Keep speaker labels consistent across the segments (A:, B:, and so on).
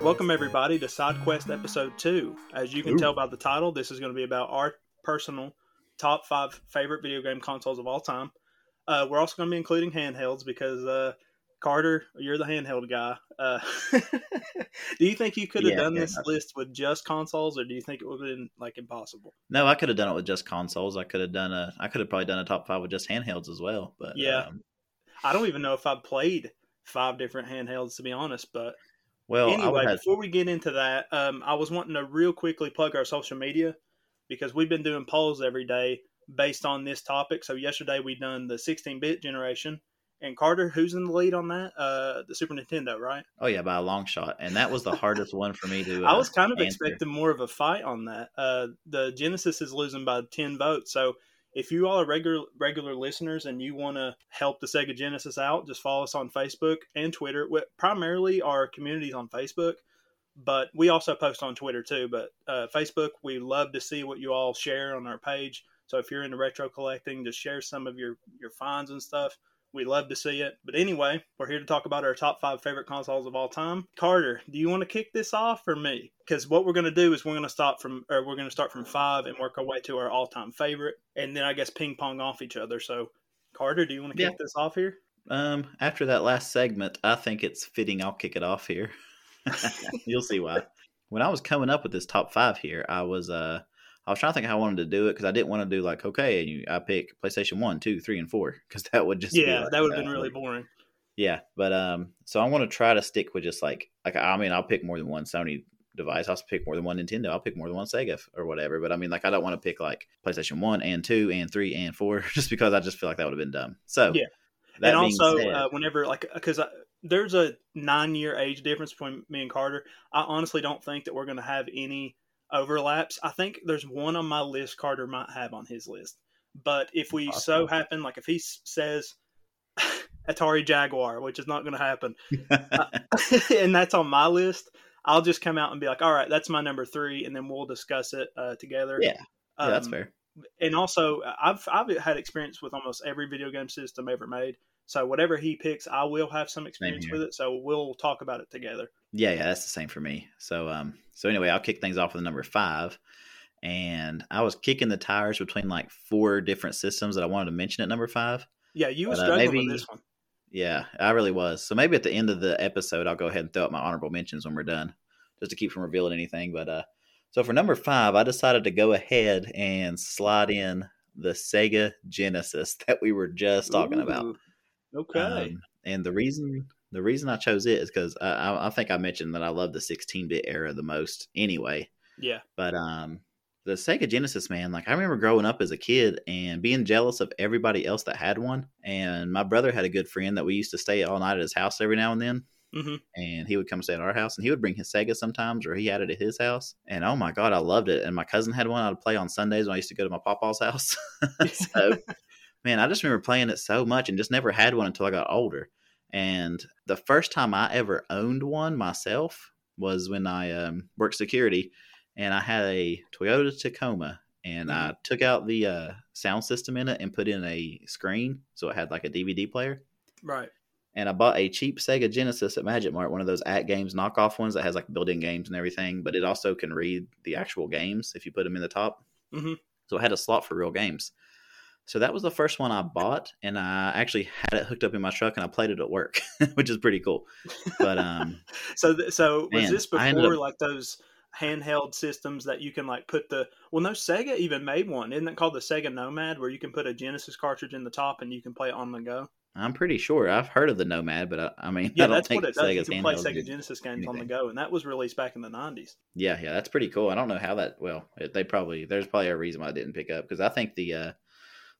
A: Welcome everybody to SideQuest episode two. As you can
B: Ooh.
A: tell by the title, this is going to be about our personal top five favorite video game consoles of all time. Uh, we're also going to be including handhelds because uh, Carter, you're the handheld guy. Uh, do you think you could have
B: Yeah,
A: done
B: fair
A: this
B: enough.
A: list with just consoles, or do you think it would have been like impossible?
B: No, I could have done it with just consoles. I could have done a. I could have probably done a top five with just handhelds as well. But
A: Yeah.
B: um,
A: I don't even know if I've played five different handhelds to be honest, but
B: well,
A: anyway,
B: have.
A: before we get into that, um, I was wanting to real quickly plug our social media because we've been doing polls every day based on this topic. So yesterday we done the 16-bit generation, and Carter, who's in the lead on that? Uh, the Super Nintendo, right?
B: Oh yeah, by a long shot, and that was the hardest one for me to. Uh,
A: I was kind of
B: answer.
A: expecting more of a fight on that. Uh, the Genesis is losing by 10 votes, so. If you all are regular regular listeners and you want to help the Sega Genesis out, just follow us on Facebook and Twitter. We- Primarily, our communities on Facebook, but we also post on Twitter too. But uh, Facebook, we love to see what you all share on our page. So if you're into retro collecting, just share some of your your finds and stuff. We love to see it. But anyway, we're here to talk about our top five favorite consoles of all time. Carter, do you want to kick this off or me? Because what we're going to do is we're going to stop from, or we're going to start from five and work our way to our all time favorite, and then I guess ping pong off each other. So, Carter, do you want to kick this off here?
B: Um, after that last segment, I think it's fitting. I'll kick it off here. You'll see why. When I was coming up with this top five here, I was uh, I was trying to think how I wanted to do it because I didn't want to do like okay, you, I pick PlayStation one, two, three, and four because that would just be
A: Yeah,
B: like,
A: that would have been
B: uh,
A: really boring.
B: Yeah, but um, so I'm going to try to stick with just like like I mean, I'll pick more than one Sony device. I'll pick more than one Nintendo. I'll pick more than one Sega or whatever. But I mean, like I don't want to pick like PlayStation One and two and three and four just because I just feel like that would have been dumb. So
A: Yeah. and also,
B: said-
A: uh, whenever like because there's a nine year age difference between me and Carter, I honestly don't think that we're going to have any overlaps. I think there's one on my list Carter might have on his list, but if we so happen, like if he says Atari Jaguar, which is not going to happen, and that's on my list. I'll just come out and be like, "All right, that's my number three, and then we'll discuss it uh, together.
B: yeah, yeah, that's
A: Um,
B: fair.
A: and also I've I've had experience with almost every video game system ever made. So whatever he picks, I will have some experience with it. So we'll talk about it together.
B: Yeah, yeah, that's the same for me. So um, so anyway, I'll kick things off with number five. And I was kicking the tires between like four different systems that I wanted to mention at number five.
A: Yeah, you were
B: But, uh, maybe-
A: with this one.
B: Yeah, I really was. So maybe at the end of the episode, I'll go ahead and throw out my honorable mentions when we're done, just to keep from revealing anything. But uh, so for number five, I decided to go ahead and slide in the Sega Genesis that we were just talking about.
A: Okay.
B: Um, and the reason the reason I chose it is because I, I, think I mentioned that I love the 16-bit era the most. Anyway,
A: yeah.
B: but um, the Sega Genesis, man, like I remember growing up as a kid and being jealous of everybody else that had one. And my brother had a good friend that we used to stay all night at his house every now and then.
A: Mhm.
B: And he would come stay at our house and he would bring his Sega sometimes or he had it at his house. And oh my God, I loved it. And my cousin had one I'd play on Sundays when I used to go to my papa's house. so, man, I just remember playing it so much and just never had one until I got older. And the first time I ever owned one myself was when I um, worked security and I had a Toyota Tacoma and I took out the uh, sound system in it and put in a screen so it had like a DVD player.
A: Right.
B: And I bought a cheap Sega Genesis at Magic Mart, one of those at games knockoff ones that has like built-in games and everything, but it also can read the actual games if you put them in the top.
A: Mhm.
B: So it had a slot for real games. So that was the first one I bought, and I actually had it hooked up in my truck, and I played it at work, which is pretty cool. But um,
A: So th- so was this before
B: up-
A: like those handheld systems that you can like put the well no Sega even made one isn't it called the Sega Nomad where you can put a Genesis cartridge in the top and you can play it on the go
B: I'm pretty sure I've heard of the Nomad, but I, I mean,
A: yeah
B: I don't
A: that's what it does
B: Sega's
A: you can play Sega Genesis games on the go and that was released back in the 90s
B: Yeah, yeah, that's pretty cool. I don't know how that. Well, it, they probably there's probably a reason why I didn't pick up because I think the uh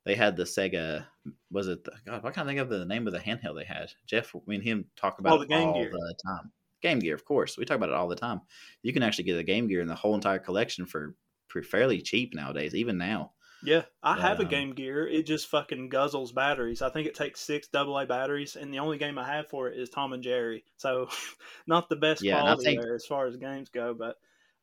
B: they had the Sega. Was it the, God? Why can't I think of the name of the handheld they had? Jeff, me and him talk about
A: Oh, the Game
B: all
A: Gear.
B: the time. Game Gear, of course. We talk about it all the time. You can actually get a Game Gear and the whole entire collection for, for fairly cheap nowadays, even now.
A: Yeah, I have a
B: Um,
A: Game Gear. It just fucking guzzles batteries. I think it takes six AA batteries, and the only game I have for it is Tom and Jerry. So, not the best
B: Yeah,
A: quality
B: think-
A: there as far as games go. But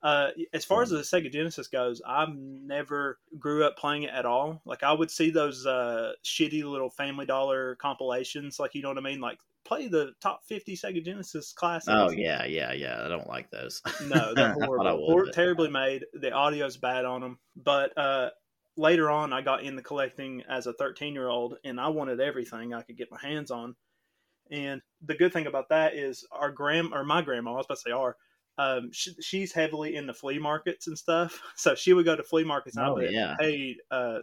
A: uh, as far as the Sega Genesis goes, I've never grew up playing it at all. Like I would see those uh, shitty little Family Dollar compilations, like you know what I mean, like play the top 50 Sega Genesis classics.
B: Oh yeah, yeah, yeah. I don't like those.
A: No, they're
B: I I
A: horrible.
B: would, but-
A: terribly made. The audio's bad on them. But uh, later on, I got into collecting as a 13 year old, and I wanted everything I could get my hands on. And the good thing about that is our grand or my grandma, I was about to say our, um, she, she's heavily into flea markets and stuff. So she would go to flea markets. And
B: Oh,
A: I'd be,
B: yeah.
A: hey, uh,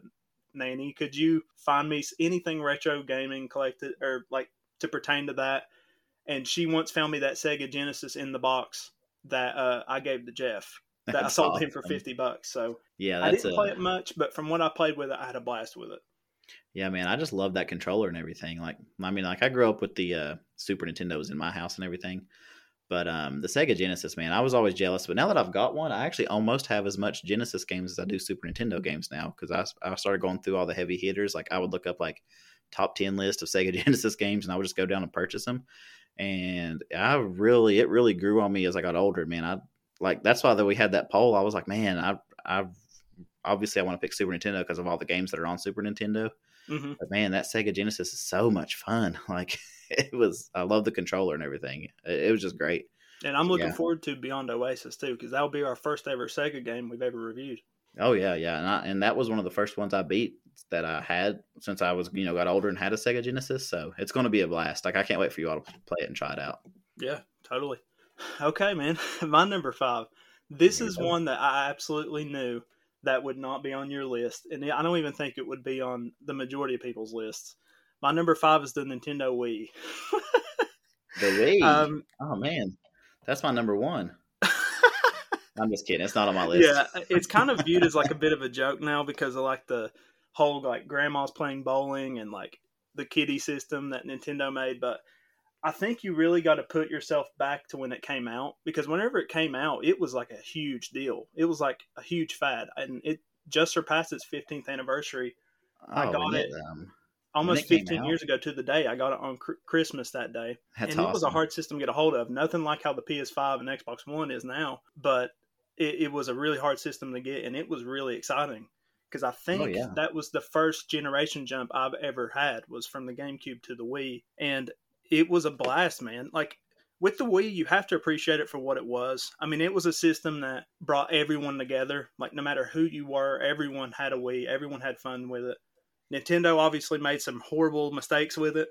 A: nanny, could you find me anything retro gaming collected or like to pertain to that? And she once found me that Sega Genesis in the box that uh, I gave to Jeff. That I sold him for fifty bucks. So
B: Yeah,
A: I didn't
B: a,
A: play it much, but from what I played with it, I had a blast with it.
B: Yeah, man, I just love that controller and everything. Like, I mean, like I grew up with the uh, Super Nintendos in my house and everything, but um, the Sega Genesis, man, I was always jealous. But now that I've got one, I actually almost have as much Genesis games as I do Super Nintendo games now because I, I started going through all the heavy hitters. Like, I would look up like top ten list of Sega Genesis games, and I would just go down and purchase them. And I really, it really grew on me as I got older, man. I like that's why that we had that poll. I was like, man, I, I obviously I want to pick Super Nintendo because of all the games that are on Super Nintendo.
A: Hmm
B: But man, that Sega Genesis is so much fun. Like it was, I love the controller and everything. It, it was just great.
A: And I'm looking
B: Yeah.
A: forward to Beyond Oasis too, because that'll be our first ever Sega game we've ever reviewed.
B: Oh yeah, yeah, and I, and that was one of the first ones I beat that I had since I was you know got older and had a Sega Genesis. So it's going to be a blast. Like I can't wait for you all to play it and try it out.
A: Yeah, totally. Okay, man. My number five. This is one that I absolutely knew that would not be on your list, and I don't even think it would be on the majority of people's lists. My number five is the Nintendo Wii.
B: The Wii.
A: um,
B: oh man, that's my number one. I'm just kidding. It's not on my list.
A: yeah, it's kind of viewed as like a bit of a joke now because of like the whole like grandma's playing bowling and like the kiddie system that Nintendo made. But I think you really got to put yourself back to when it came out because whenever it came out, it was like a huge deal. It was like a huge fad, and it just surpassed its 15th anniversary I
B: Oh,
A: got it.
B: Um,
A: almost
B: it
A: 15
B: out?
A: years ago to the day. I got it on cr- Christmas that day.
B: that's
A: and it was a hard system to get a hold of. Nothing like how the PS5 and Xbox One is now, but it, it was a really hard system to get, and it was really exciting because I think
B: Oh, yeah.
A: that was the first generation jump I've ever had was from the GameCube to the Wii, and it was a blast, man. Like with the Wii, you have to appreciate it for what it was. I mean, it was a system that brought everyone together. Like no matter who you were, everyone had a Wii. Everyone had fun with it. Nintendo obviously made some horrible mistakes with it.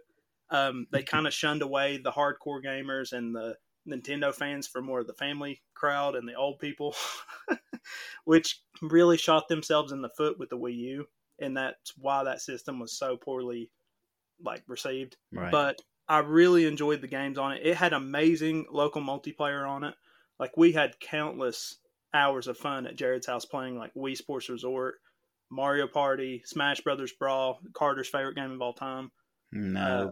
A: Um, they kind of shunned away the hardcore gamers and the Nintendo fans for more of the family crowd and the old people, which really shot themselves in the foot with the Wii U, and that's why that system was so poorly like received.
B: Right.
A: But I really enjoyed the games on it. It had amazing local multiplayer on it. Like we had countless hours of fun at Jared's house playing like Wii Sports Resort, Mario Party, Smash Brothers Brawl, Carter's favorite game of all time.
B: no,
A: uh,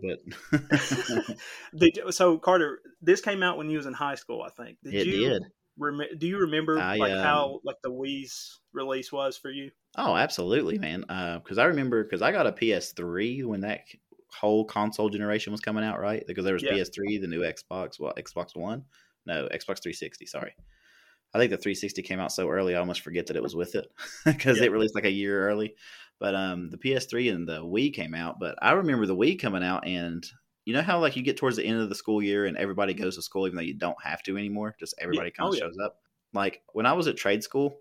B: but
A: Did, so Carter, this came out when you was in high school, I think. Did
B: it
A: you
B: did.
A: rem- do you remember
B: I,
A: like
B: um,
A: how like the Wii's release was for you?
B: Oh, absolutely, man. Because I remember because I got a PS3 when that whole console generation was coming out, right? Because there was
A: Yeah.
B: PS3, the new Xbox, well, Xbox One, no, Xbox 360. Sorry, I think the 360 came out so early, I almost forget that it was with it because
A: Yeah.
B: it released like a year early. But um, the PS3 and the Wii came out. But I remember the Wii coming out, and you know how like you get towards the end of the school year and everybody goes to school even though you don't have to anymore. Just everybody kind
A: Oh,
B: of
A: yeah.
B: shows up. Like when I was at trade school,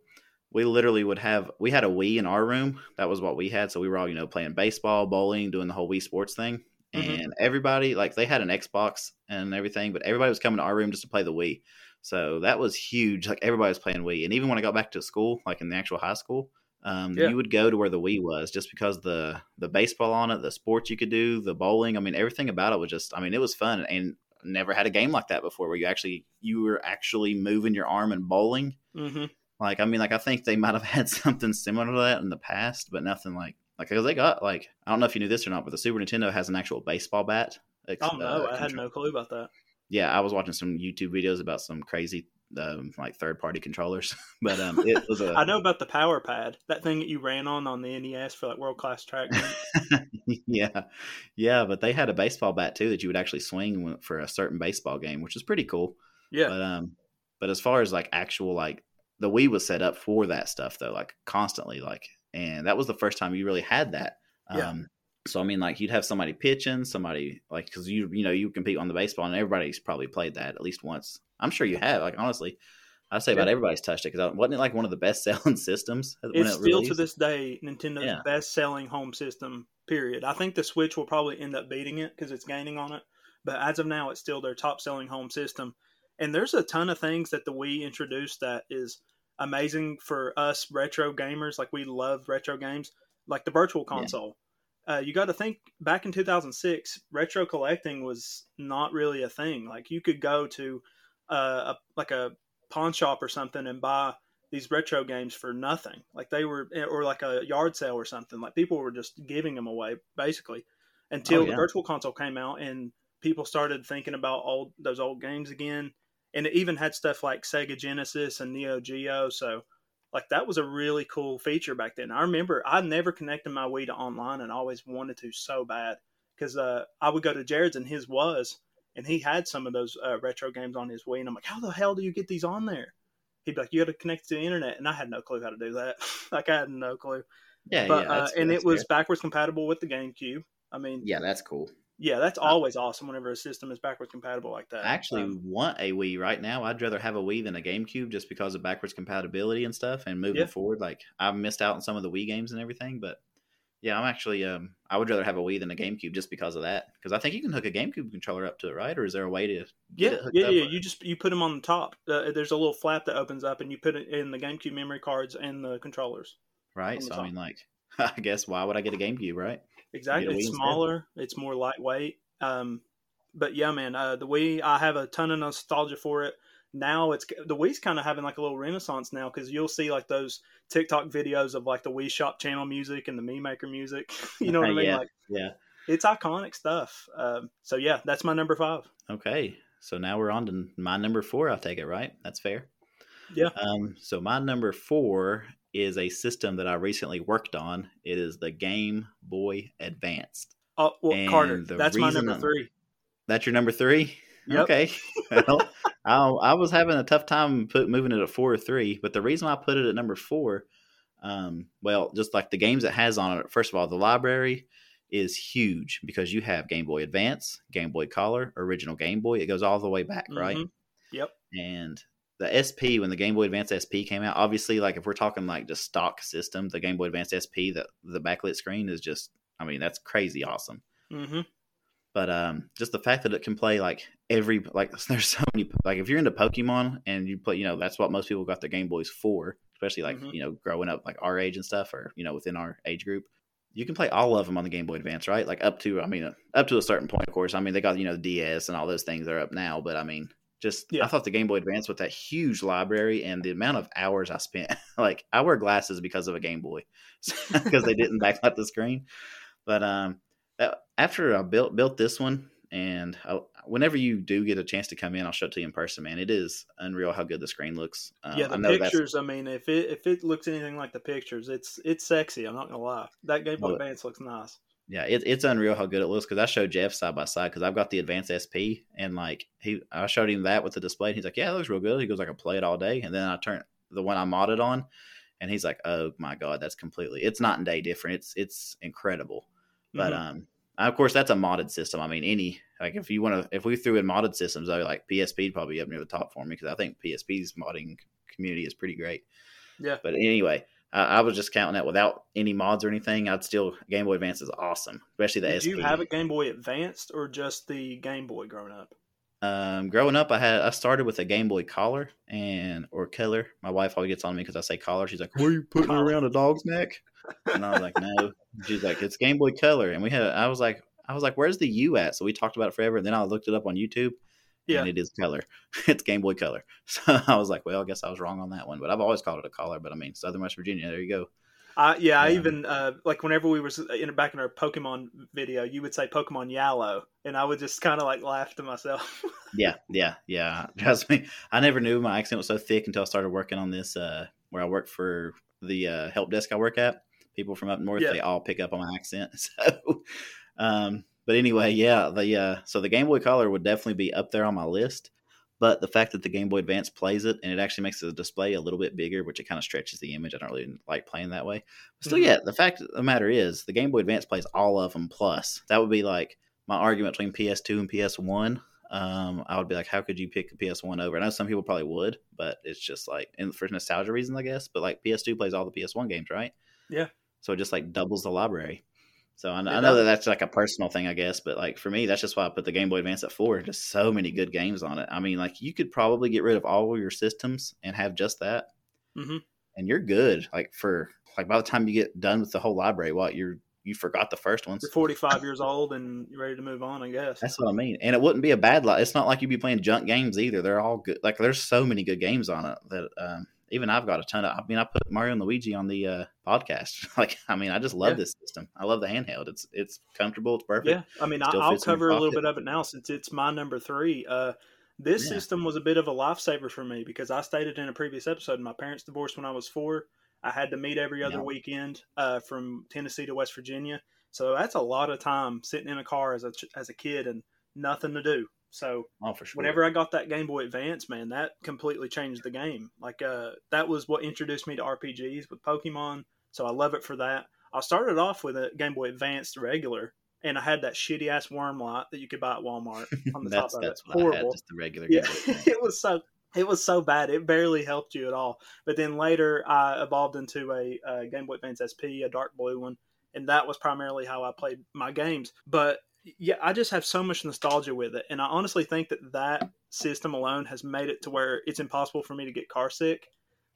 B: we literally would have we had a Wii in our room. That was what we had. So we were all, you know, playing baseball, bowling, doing the whole Wii sports thing.
A: Mhm.
B: And everybody like they had an Xbox and everything, but everybody was coming to our room just to play the Wii. So that was huge. Like everybody was playing Wii. And even when I got back to school, like in the actual high school, um,
A: Yeah.
B: you would go to where the Wii was just because the the baseball on it, the sports you could do, the bowling. I mean, everything about it was just. I mean, it was fun and never had a game like that before where you actually you were actually moving your arm and bowling.
A: Mm-hmm.
B: Like, I mean, like I think they might have had something similar to that in the past, but nothing like like because they got like I don't know if you knew this or not, but the Super Nintendo has an actual baseball bat. Ex-
A: Oh no,
B: uh,
A: I had no clue about that.
B: Yeah, I was watching some YouTube videos about some crazy um, like third party controllers, but um, it was a
A: I know about the Power Pad, that thing that you ran on on the NES for like world class track.
B: yeah, yeah, but they had a baseball bat too that you would actually swing for a certain baseball game, which is pretty cool.
A: yeah,
B: But um, but as far as like actual like the Wii was set up for that stuff though, like constantly, like, and that was the first time you really had that.
A: Yeah.
B: Um, So I mean, like you'd have somebody pitching, somebody like because you you know you compete on the baseball, and everybody's probably played that at least once. I'm sure you have. Like honestly, I'd say about everybody's touched it because wasn't it like one of the best selling systems when
A: It's
B: it
A: still to this day Nintendo's
B: Yeah.
A: best selling home system. Period. I think the Switch will probably end up beating it because it's gaining on it. But as of now, it's still their top selling home system. And there's a ton of things that the Wii introduced that is amazing for us retro gamers. Like we love retro games, like the Virtual
B: Yeah.
A: Console. Uh, you got to think back in 2006, retro collecting was not really a thing. Like you could go to uh, a, like a pawn shop or something and buy these retro games for nothing. Like they were, or like a yard sale or something. Like people were just giving them away basically until
B: Oh,
A: the. Virtual Console came out and people started thinking about old those old games again. And it even had stuff like Sega Genesis and Neo Geo. So like that was a really cool feature back then. I remember I never connected my Wii to online and always wanted to so bad because uh, I would go to Jared's and his was, and he had some of those uh, retro games on his Wii, and I'm like, how the hell do you get these on there? He'd be like, you got to connect to the internet, and I had no clue how to do that. like I had no clue.
B: Yeah,
A: But
B: yeah,
A: uh, and it was backwards compatible with the GameCube. I mean, yeah,
B: that's cool.
A: That's always awesome whenever a system is backwards compatible like that.
B: I actually
A: Um,
B: want a Wii right now. I'd rather have a Wii than a GameCube just because of backwards compatibility and stuff. And moving
A: Yeah.
B: forward, like I've missed out on some of the Wii games and everything, but yeah, I'm actually um I would rather have a Wii than a GameCube just because of that. Because I think you can hook a GameCube controller up to it, right? Or is there a way to
A: yeah,
B: get it hooked
A: yeah,
B: up?
A: yeah. You just you put them on the top. Uh, there's a little flap that opens up, and you put it in the GameCube memory cards and the controllers.
B: right?
A: the
B: So
A: top.
B: I mean, like, I guess why would I get a GameCube, right?
A: Exactly. It's smaller. It's more lightweight. Um, but yeah, man, uh, the Wii, I have a ton of nostalgia for it. Now it's the Wii's kind of having like a little renaissance now because you'll see like those TikTok videos of like the Wii Shop channel music and the Mii Maker music. you know what I mean?
B: Yeah.
A: Like
B: Yeah.
A: it's iconic stuff. Um, so yeah, that's my number five.
B: Okay. So now we're on to my number four. I'll take it, right? That's fair.
A: Yeah.
B: Um, so my number four is a system that I recently worked on. It is the Game Boy Advanced.
A: Oh, well,
B: And
A: Carter, that's my number three.
B: That's your number three.
A: Yep.
B: Okay. well, I, I was having a tough time put moving it at four or three, but the reason why I put it at number four, um, well, just like the games it has on it. First of all, the library is huge because you have Game Boy Advance, Game Boy Color, original Game Boy. It goes all the way back, right?
A: Mhm. Yep.
B: And the SP, when the Game Boy Advance SP came out, obviously, like if we're talking like just stock system, the Game Boy Advance SP, the the backlit screen is just, I mean, that's crazy awesome.
A: hmm
B: But um, just the fact that it can play like every like there's so many like if you're into Pokemon and you play, you know, that's what most people got their Game Boys for, especially like
A: Mhm.
B: you know growing up like our age and stuff, or you know within our age group. You can play all of them on the Game Boy Advance, right? Like up to, I mean, up to a certain point, of course. I mean, they got you know the DS and all those things are up now, but I mean, just
A: Yeah.
B: I thought the Game Boy Advance with that huge library and the amount of hours I spent, like I wear glasses because of a Game Boy because they didn't backlight the screen. But um, that- after I built built this one, and I, whenever you do get a chance to come in, I'll show it to you in person. Man, it is unreal how good the screen looks. Um,
A: yeah,
B: I
A: the
B: know
A: pictures. I mean, if it if it looks anything like the pictures, it's it's sexy. I'm not gonna lie. That Game Boy Advance looks nice.
B: Yeah, it, it's unreal how good it looks because I showed Jeff side by side because I've got the Advanced SP and like he, I showed him that with the display. And he's like, "Yeah, it looks real good." He goes, like, "I can play it all day." And then I turn the one I modded on, and he's like, "Oh my god, that's completely. It's not and day different. It's it's incredible." But
A: Mhm.
B: um, of course, that's a modded system. I mean, any like if you want to, if we threw in modded systems, though, like PSP probably be up near the top for me because I think PSP's modding community is pretty great.
A: Yeah.
B: But anyway, I, I was just counting that without any mods or anything. I'd still Game Boy Advance is awesome, especially the
A: Did
B: SP.
A: you have a Game Boy Advanced or just the Game Boy growing up?
B: Um, growing up, I had I started with a Game Boy Collar and or Color. My wife always gets on me because I say collar. She's like, "What are you putting around a dog's neck?" And I was like, "No." She's like, "It's Game Boy Color." And we had I was like, I was like, "Where's the U at?" So we talked about it forever. And then I looked it up on YouTube.
A: Yeah.
B: And it is color. it's Game Boy Color. So I was like, well, I guess I was wrong on that one. But I've always called it a collar. But I mean, Southern West Virginia. There you go.
A: I yeah, I even uh, like whenever we was in back in our Pokemon video, you would say Pokemon Yellow, and I would just kind of like laugh to myself.
B: Yeah, yeah, yeah. Trust me, I never knew my accent was so thick until I started working on this. Uh, where I work for the uh, help desk I work at, people from up north
A: Yeah.
B: they all pick up on my accent. So, um, but anyway, yeah, the uh, so the Game Boy Color would definitely be up there on my list. But the fact that the Game Boy Advance plays it and it actually makes the display a little bit bigger, which it kind of stretches the image. I don't really like playing that way. But still,
A: Mhm.
B: yeah, the fact of the matter is the Game Boy Advance plays all of them plus. That would be like my argument between PS2 and PS1. Um, I would be like, how could you pick the PS1 over? I know some people probably would, but it's just like, and for nostalgia reasons, I guess. But like PS2 plays all the PS1 games, right?
A: Yeah.
B: So it just like doubles the library. So I, I know that that's like a personal thing, I guess, but like for me, that's just why I put the Game Boy Advance at four. Just so many good games on it. I mean, like you could probably get rid of all your systems and have just that,
A: Mhm.
B: and you're good. Like for like by the time you get done with the whole library, what you're you forgot the first ones.
A: You're 45 years old and you're ready to move on, I guess.
B: That's what I mean. And it wouldn't be a bad lot. It's not like you'd be playing junk games either. They're all good. Like there's so many good games on it that um, even I've got a ton of. I mean, I put Mario and Luigi on the uh, podcast. Like, I mean, I just love
A: Yeah.
B: this system. I love the handheld. It's it's comfortable. It's perfect.
A: Yeah, I mean, I,
B: Still
A: I'll
B: fits in your
A: cover a little bit of it now since it's my number three. Uh, this
B: Yeah.
A: system was a bit of a lifesaver for me because I stated in a previous episode my parents divorced when I was four. I had to meet every other
B: Yeah.
A: weekend uh, from Tennessee to West Virginia, so that's a lot of time sitting in a car as a as a kid and nothing to do. So
B: Oh, sure.
A: whenever I got that Game Boy Advance, man, that completely changed the game. Like uh, that was what introduced me to RPGs with Pokemon. So I love it for that. I started off with a Game Boy Advance regular, and I had that shitty ass worm light that you could buy at Walmart on the top of
B: that's
A: it.
B: what I had.
A: Horrible.
B: Just the regular.
A: Yeah, it was so it was so bad. It barely helped you at all. But then later, I evolved into a, uh Game Boy Advance SP, a dark blue one, and that was primarily how I played my games. But yeah, I just have so much nostalgia with it, and I honestly think that that system alone has made it to where it's impossible for me to get car sick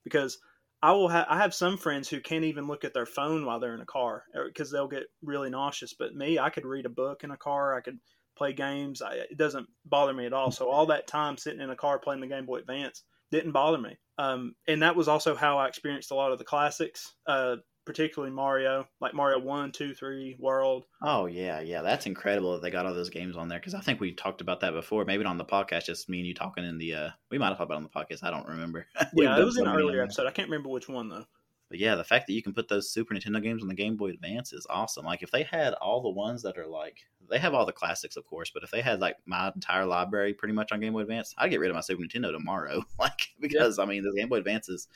A: because I will have I have some friends who can't even look at their phone while they're in a car because they'll get really nauseous. But me, I could read a book in a car. I could play games. I, it doesn't bother me at all. So all that time sitting in a car playing the Game Boy Advance didn't bother me. Um, and that was also how I experienced a lot of the classics, uh, particularly Mario, like Mario One, Two, Three, World.
B: Oh yeah, yeah, that's incredible that they got all those games on there because I think we talked about that before. Maybe not on the podcast, just me and you talking in the. uh We might have talked about it on the podcast. I don't remember.
A: Yeah, it was an earlier episode. I can't remember which one though.
B: But yeah, the fact that you can put those Super Nintendo games on the Game Boy Advance is awesome. Like if they had all the ones that are like they have all the classics, of course, but if they had like my entire library pretty much on Game Boy Advance, I'd get rid of my Super Nintendo tomorrow. like because I mean the Game Boy Advance is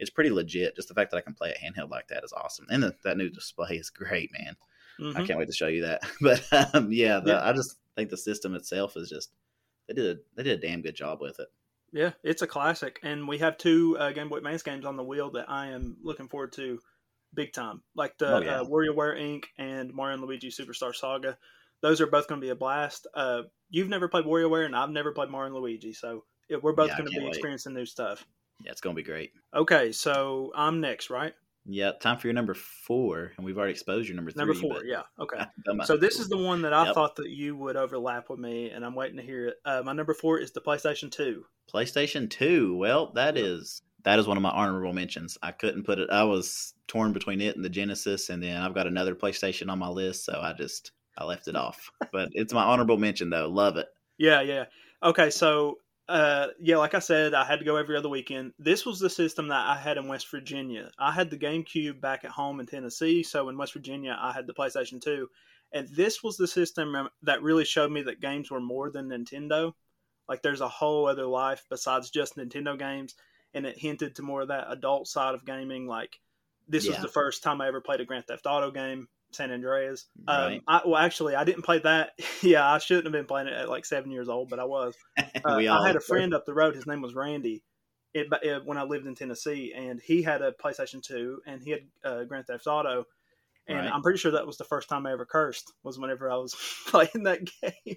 B: it's pretty legit. Just the fact that I can play it handheld like that is awesome, and the, that new display is great, man.
A: Mhm.
B: I can't wait to show you that. But um, yeah, the,
A: Yeah.
B: I just think the system itself is just they did a they did a damn good job with it.
A: Yeah, it's a classic, and we have two uh, Game Boy Advance games on the wheel that I am looking forward to big time, like the
B: Oh, yeah.
A: uh, WarioWare Inc. and Mario and Luigi Superstar Saga. Those are both going to be a blast. Uh, you've never played WarioWare, and I've never played Mario and Luigi, so we're both
B: Yeah,
A: going to be
B: wait.
A: experiencing new stuff.
B: Yeah, it's gonna be great.
A: Okay, so I'm next, right?
B: Yeah, time for your number four, and we've already exposed your number three.
A: Number four, yeah. Okay. So this is the one that I
B: Yep.
A: thought that you would overlap with me, and I'm waiting to hear it. Uh, my number four is the PlayStation Two.
B: PlayStation Two. Well, that
A: Yep.
B: is that is one of my honorable mentions. I couldn't put it. I was torn between it and the Genesis, and then I've got another PlayStation on my list, so I just I left it off. But it's my honorable mention though. Love it.
A: Yeah, yeah. Okay, so uh, yeah, like I said, I had to go every other weekend. This was the system that I had in West Virginia. I had the GameCube back at home in Tennessee, so in West Virginia, I had the PlayStation 2. And this was the system that really showed me that games were more than Nintendo. Like there's a whole other life besides just Nintendo games, and it hinted to more of that adult side of gaming. Like this was the first time I ever played a Grand Theft Auto game, San Andreas. Um, I, well, actually, I didn't play that. yeah, I shouldn't have been playing it at like seven years old, but I was. Uh, I had a friend up the road. His name was Randy. It, it, when I lived in Tennessee, and he had a PlayStation Two, and he had uh, Grand Theft Auto, and
B: Right.
A: I'm pretty sure that was the first time I ever cursed. Was whenever I was playing that game.
B: Yeah.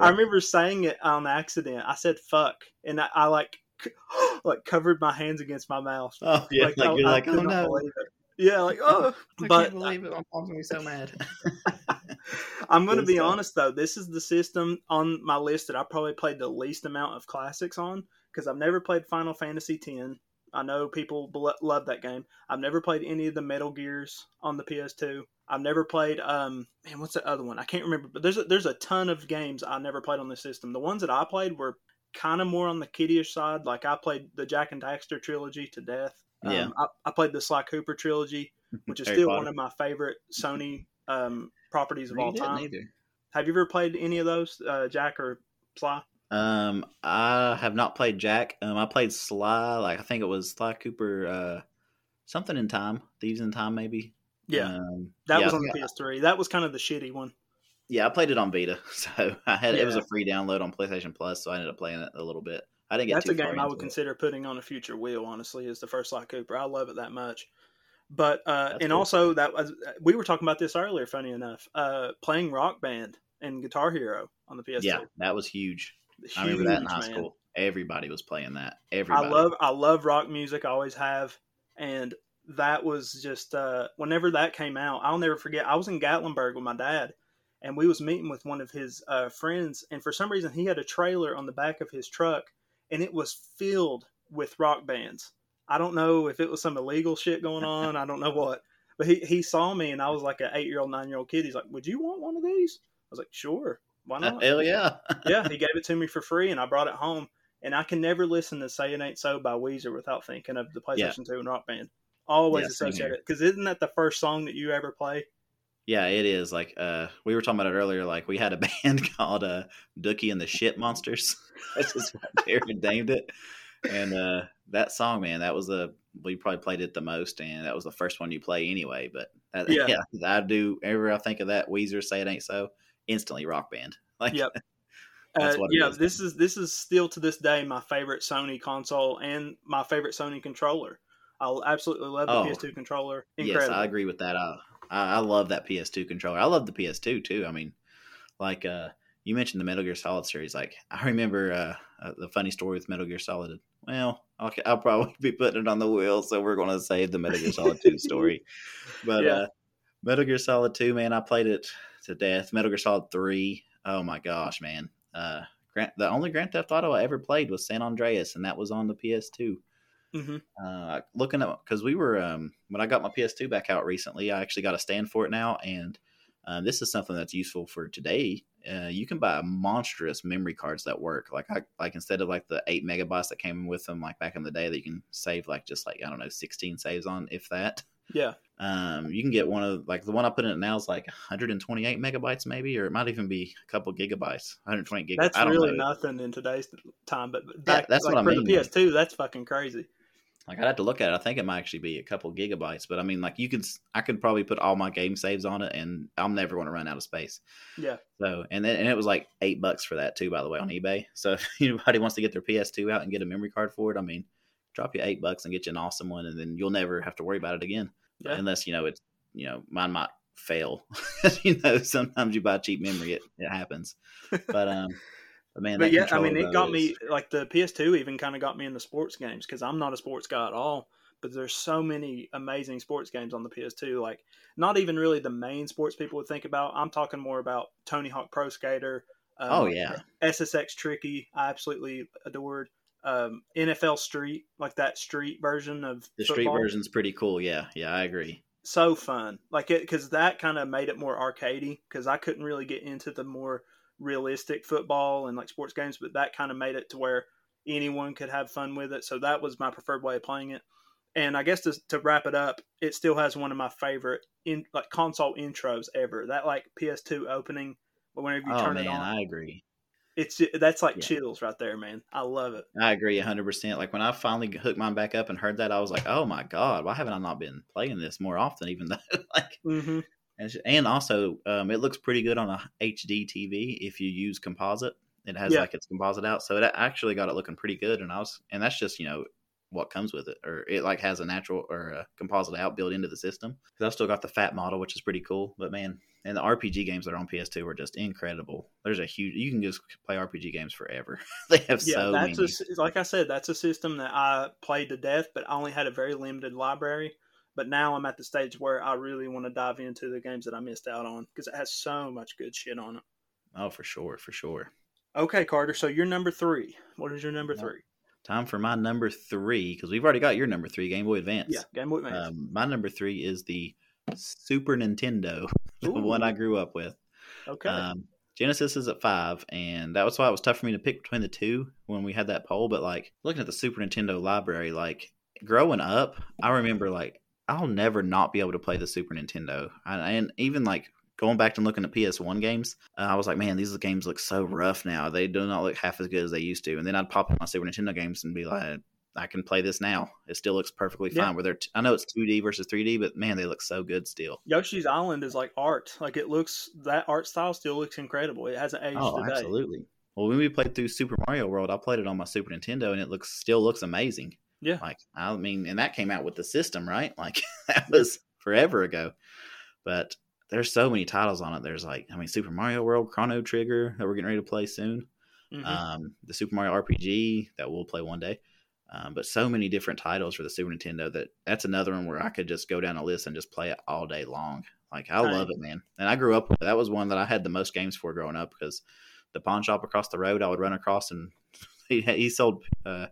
A: I remember saying it on accident. I said "fuck," and I, I like like covered my hands against my mouth.
B: Oh yeah, like,
A: I-
B: you're
A: I
B: like, oh no,
A: believe it. Yeah, like oh,
B: I
A: but
B: can't believe it. My mom's gonna be so mad.
A: I'm going to
B: Good
A: be
B: stuff.
A: honest though. This is the system on my list that I probably played the least amount of classics on because I've never played Final Fantasy X. I know people bel- love that game. I've never played any of the Metal Gears on the PS2. I've never played um man, what's the other one? I can't remember. But there's a, there's a ton of games I never played on this system. The ones that I played were kind of more on the kiddyish side. Like I played the Jak and Daxter trilogy to death.
B: Yeah.
A: Um, I, I played the Sly Cooper trilogy, which is still one of my favorite Sony um, properties of all
B: You didn't
A: time.
B: either.
A: Have you ever played any of those, uh, Jak or Sly?
B: Um, I have not played Jak. Um, I played Sly. Like I think it was Sly Cooper. Uh, something in time, Thieves in Time, maybe.
A: Yeah,
B: Um,
A: that
B: yeah,
A: was on the
B: think
A: PS3. That was kind of the shitty one.
B: Yeah, I played it on Vita, so I had it was a free download on PlayStation Plus, so I ended up playing it a little bit. I didn't get
A: That's a game I would
B: it.
A: consider putting on a future wheel. Honestly, is the first Sly Cooper. I love it that much. But uh,
B: That's
A: and
B: cool.
A: also that was we were talking about this earlier. Funny enough, uh, playing Rock Band and Guitar Hero on the PS2.
B: Yeah, that was huge. I remember that in high
A: man.
B: school. Everybody was playing that. Everybody.
A: I love I love rock music. I always have, and that was just uh, whenever that came out, I'll never forget. I was in Gatlinburg with my dad, and we was meeting with one of his uh, friends, and for some reason he had a trailer on the back of his truck, and it was filled with rock bands. I don't know if it was some illegal shit going on. I don't know what, but he he saw me, and I was like an eight year old, nine year old kid. He's like, "Would you want one of these?" I was like, "Sure, why uh, not?"
B: Hell yeah.
A: yeah, he gave it to me for free, and I brought it home. And I can never listen to "Say It Ain't So" by Weezer without thinking of the PlayStation Two and Rock Band. Always
B: Yeah,
A: associate it because isn't that the first song that you ever play?
B: Yeah, it is. Like uh we were talking about it earlier, like we had a band called uh Dookie and the Shit Monsters. That's just what Darren named it. And uh that song, man, that was the we probably played it the most and that was the first one you play anyway. But that,
A: Yeah.
B: yeah. I do ever I think of that Weezer say it ain't so, instantly rock band. Like
A: Yep.
B: That's
A: Uh, yeah,
B: is.
A: this is this is still to this day my favorite Sony console and my favorite Sony controller. I absolutely love the
B: Oh,
A: PS2 controller.
B: Yes, I agree with that. I, I I love that PS2 controller. I love the PS2 too. I mean, like uh, you mentioned the Metal Gear Solid series. Like I remember uh, uh, the funny story with Metal Gear Solid. Well, I'll, I'll probably be putting it on the wheel, so we're going to save the Metal Gear Solid 2 story. But
A: Yeah.
B: uh, Metal Gear Solid 2, man, I played it to death. Metal Gear Solid 3, oh my gosh, man. Uh, Grand, the only Grand Theft Auto I ever played was San Andreas, and that was on the PS2
A: hmm
B: uh, looking at because we were um, when I got my PS2 back out recently, I actually got a stand for it now, and uh, this is something that's useful for today. Uh, you can buy monstrous memory cards that work. Like I like instead of like the eight megabytes that came with them, like back in the day, that you can save like just like I don't know sixteen saves on, if that.
A: Yeah,
B: Um, you can get one of like the one I put in it now is like 128 megabytes maybe, or it might even be a couple gigabytes, 120 gigabytes.
A: that's
B: I don't
A: really
B: know.
A: nothing in today's time. But back
B: that's
A: like,
B: what I
A: for
B: mean,
A: the PS2, that's fucking crazy.
B: Like I'd have to look at it. I think it might actually be a couple gigabytes, but I mean, like you could, I could probably put all my game saves on it, and I'm never going to run out of space.
A: Yeah,
B: So, and then and it was like eight bucks for that too, by the way, on eBay. So if anybody wants to get their PS2 out and get a memory card for it, I mean, drop you eight bucks and get you an awesome one, and then you'll never have to worry about it again,
A: Yeah.
B: unless you know it's you know mine might fail. you know, sometimes you buy cheap memory, it it happens. But um, but man,
A: but yeah, I mean, it got
B: is-
A: me like the PS2 even kind of got me in the sports games because I'm not a sports guy at all. But there's so many amazing sports games on the PS2. Like not even really the main sports people would think about. I'm talking more about Tony Hawk Pro Skater. Um,
B: Oh yeah,
A: SSX Tricky. I absolutely adored. Um, NFL Street, like that street version of
B: the street
A: football.
B: version's pretty cool. Yeah, yeah, I agree.
A: so fun like it because that kind of made it more arcadey because i couldn't really get into the more realistic football and like sports games but that kind of made it to where anyone could have fun with it so that was my preferred way of playing it and i guess to, to wrap it up it still has one of my favorite in like console intros ever that like ps2 opening But whenever you
B: oh
A: turn
B: man,
A: it on
B: I agree.
A: it's that's like
B: Yeah.
A: chills right there man i love it
B: I agree 100%. Like when I finally hooked mine back up and heard that, I was like, oh my God, why haven't I not been playing this more often? Even though, like,
A: hmm
B: and also, um, it looks pretty good on a HD TV if you use composite. It has
A: Yeah.
B: like its composite out. So it actually got it looking pretty good. And I was, and that's just, you know, what comes with it. Or it like has a natural or a composite out built into the system. Because I've still got the fat model, which is pretty cool. But man, and the RPG games that are on PS2 are just incredible. There's a huge, you can just play RPG games forever. they have
A: yeah,
B: so
A: that's
B: many.
A: a like I said, that's a system that I played to death, but I only had a very limited library. But now I'm at the stage where I really want to dive into the games that I missed out on because it has so much good shit on it.
B: Oh, for sure, for sure.
A: Okay, Carter. So you're number three. What is your number three?
B: Time for my number three because we've already got your number three, Game Boy Advance.
A: Yeah, Game Boy Advance.
B: Um, my number three is the Super Nintendo, the one I grew up with.
A: okay.
B: Um, Genesis is at five, and that was why it was tough for me to pick between the two when we had that poll. But like looking at the Super Nintendo library, like growing up, I remember like I'll never not be able to play the Super Nintendo, I, and even like going back and looking at PS1 games, uh, I was like, man, these games look so rough now. They do not look half as good as they used to. And then I'd pop in my Super Nintendo games and be like, I can play this now. It still looks perfectly fine.
A: Yeah.
B: Where they're, t- I know it's 2D versus 3D, but man, they look so good still.
A: Yoshi's Island is like art. Like it looks that art style still looks incredible. It hasn't aged
B: Oh,
A: today.
B: absolutely. Well, when we played through Super Mario World, I played it on my Super Nintendo, and it looks still looks amazing.
A: Yeah.
B: Like I mean, and that came out with the system, right? Like that was forever ago. But there's so many titles on it. There's like, I mean, Super Mario World, Chrono Trigger that we're getting ready to play soon.
A: Mhm.
B: Um, the Super Mario RPG that we'll play one day. Um, but so many different titles for the Super Nintendo that that's another one where I could just go down a list and just play it all day long. Like I
A: Right.
B: love it, man. And I grew up with it. That was one that I had the most games for growing up because the pawn shop across the road I would run across and he he sold uh,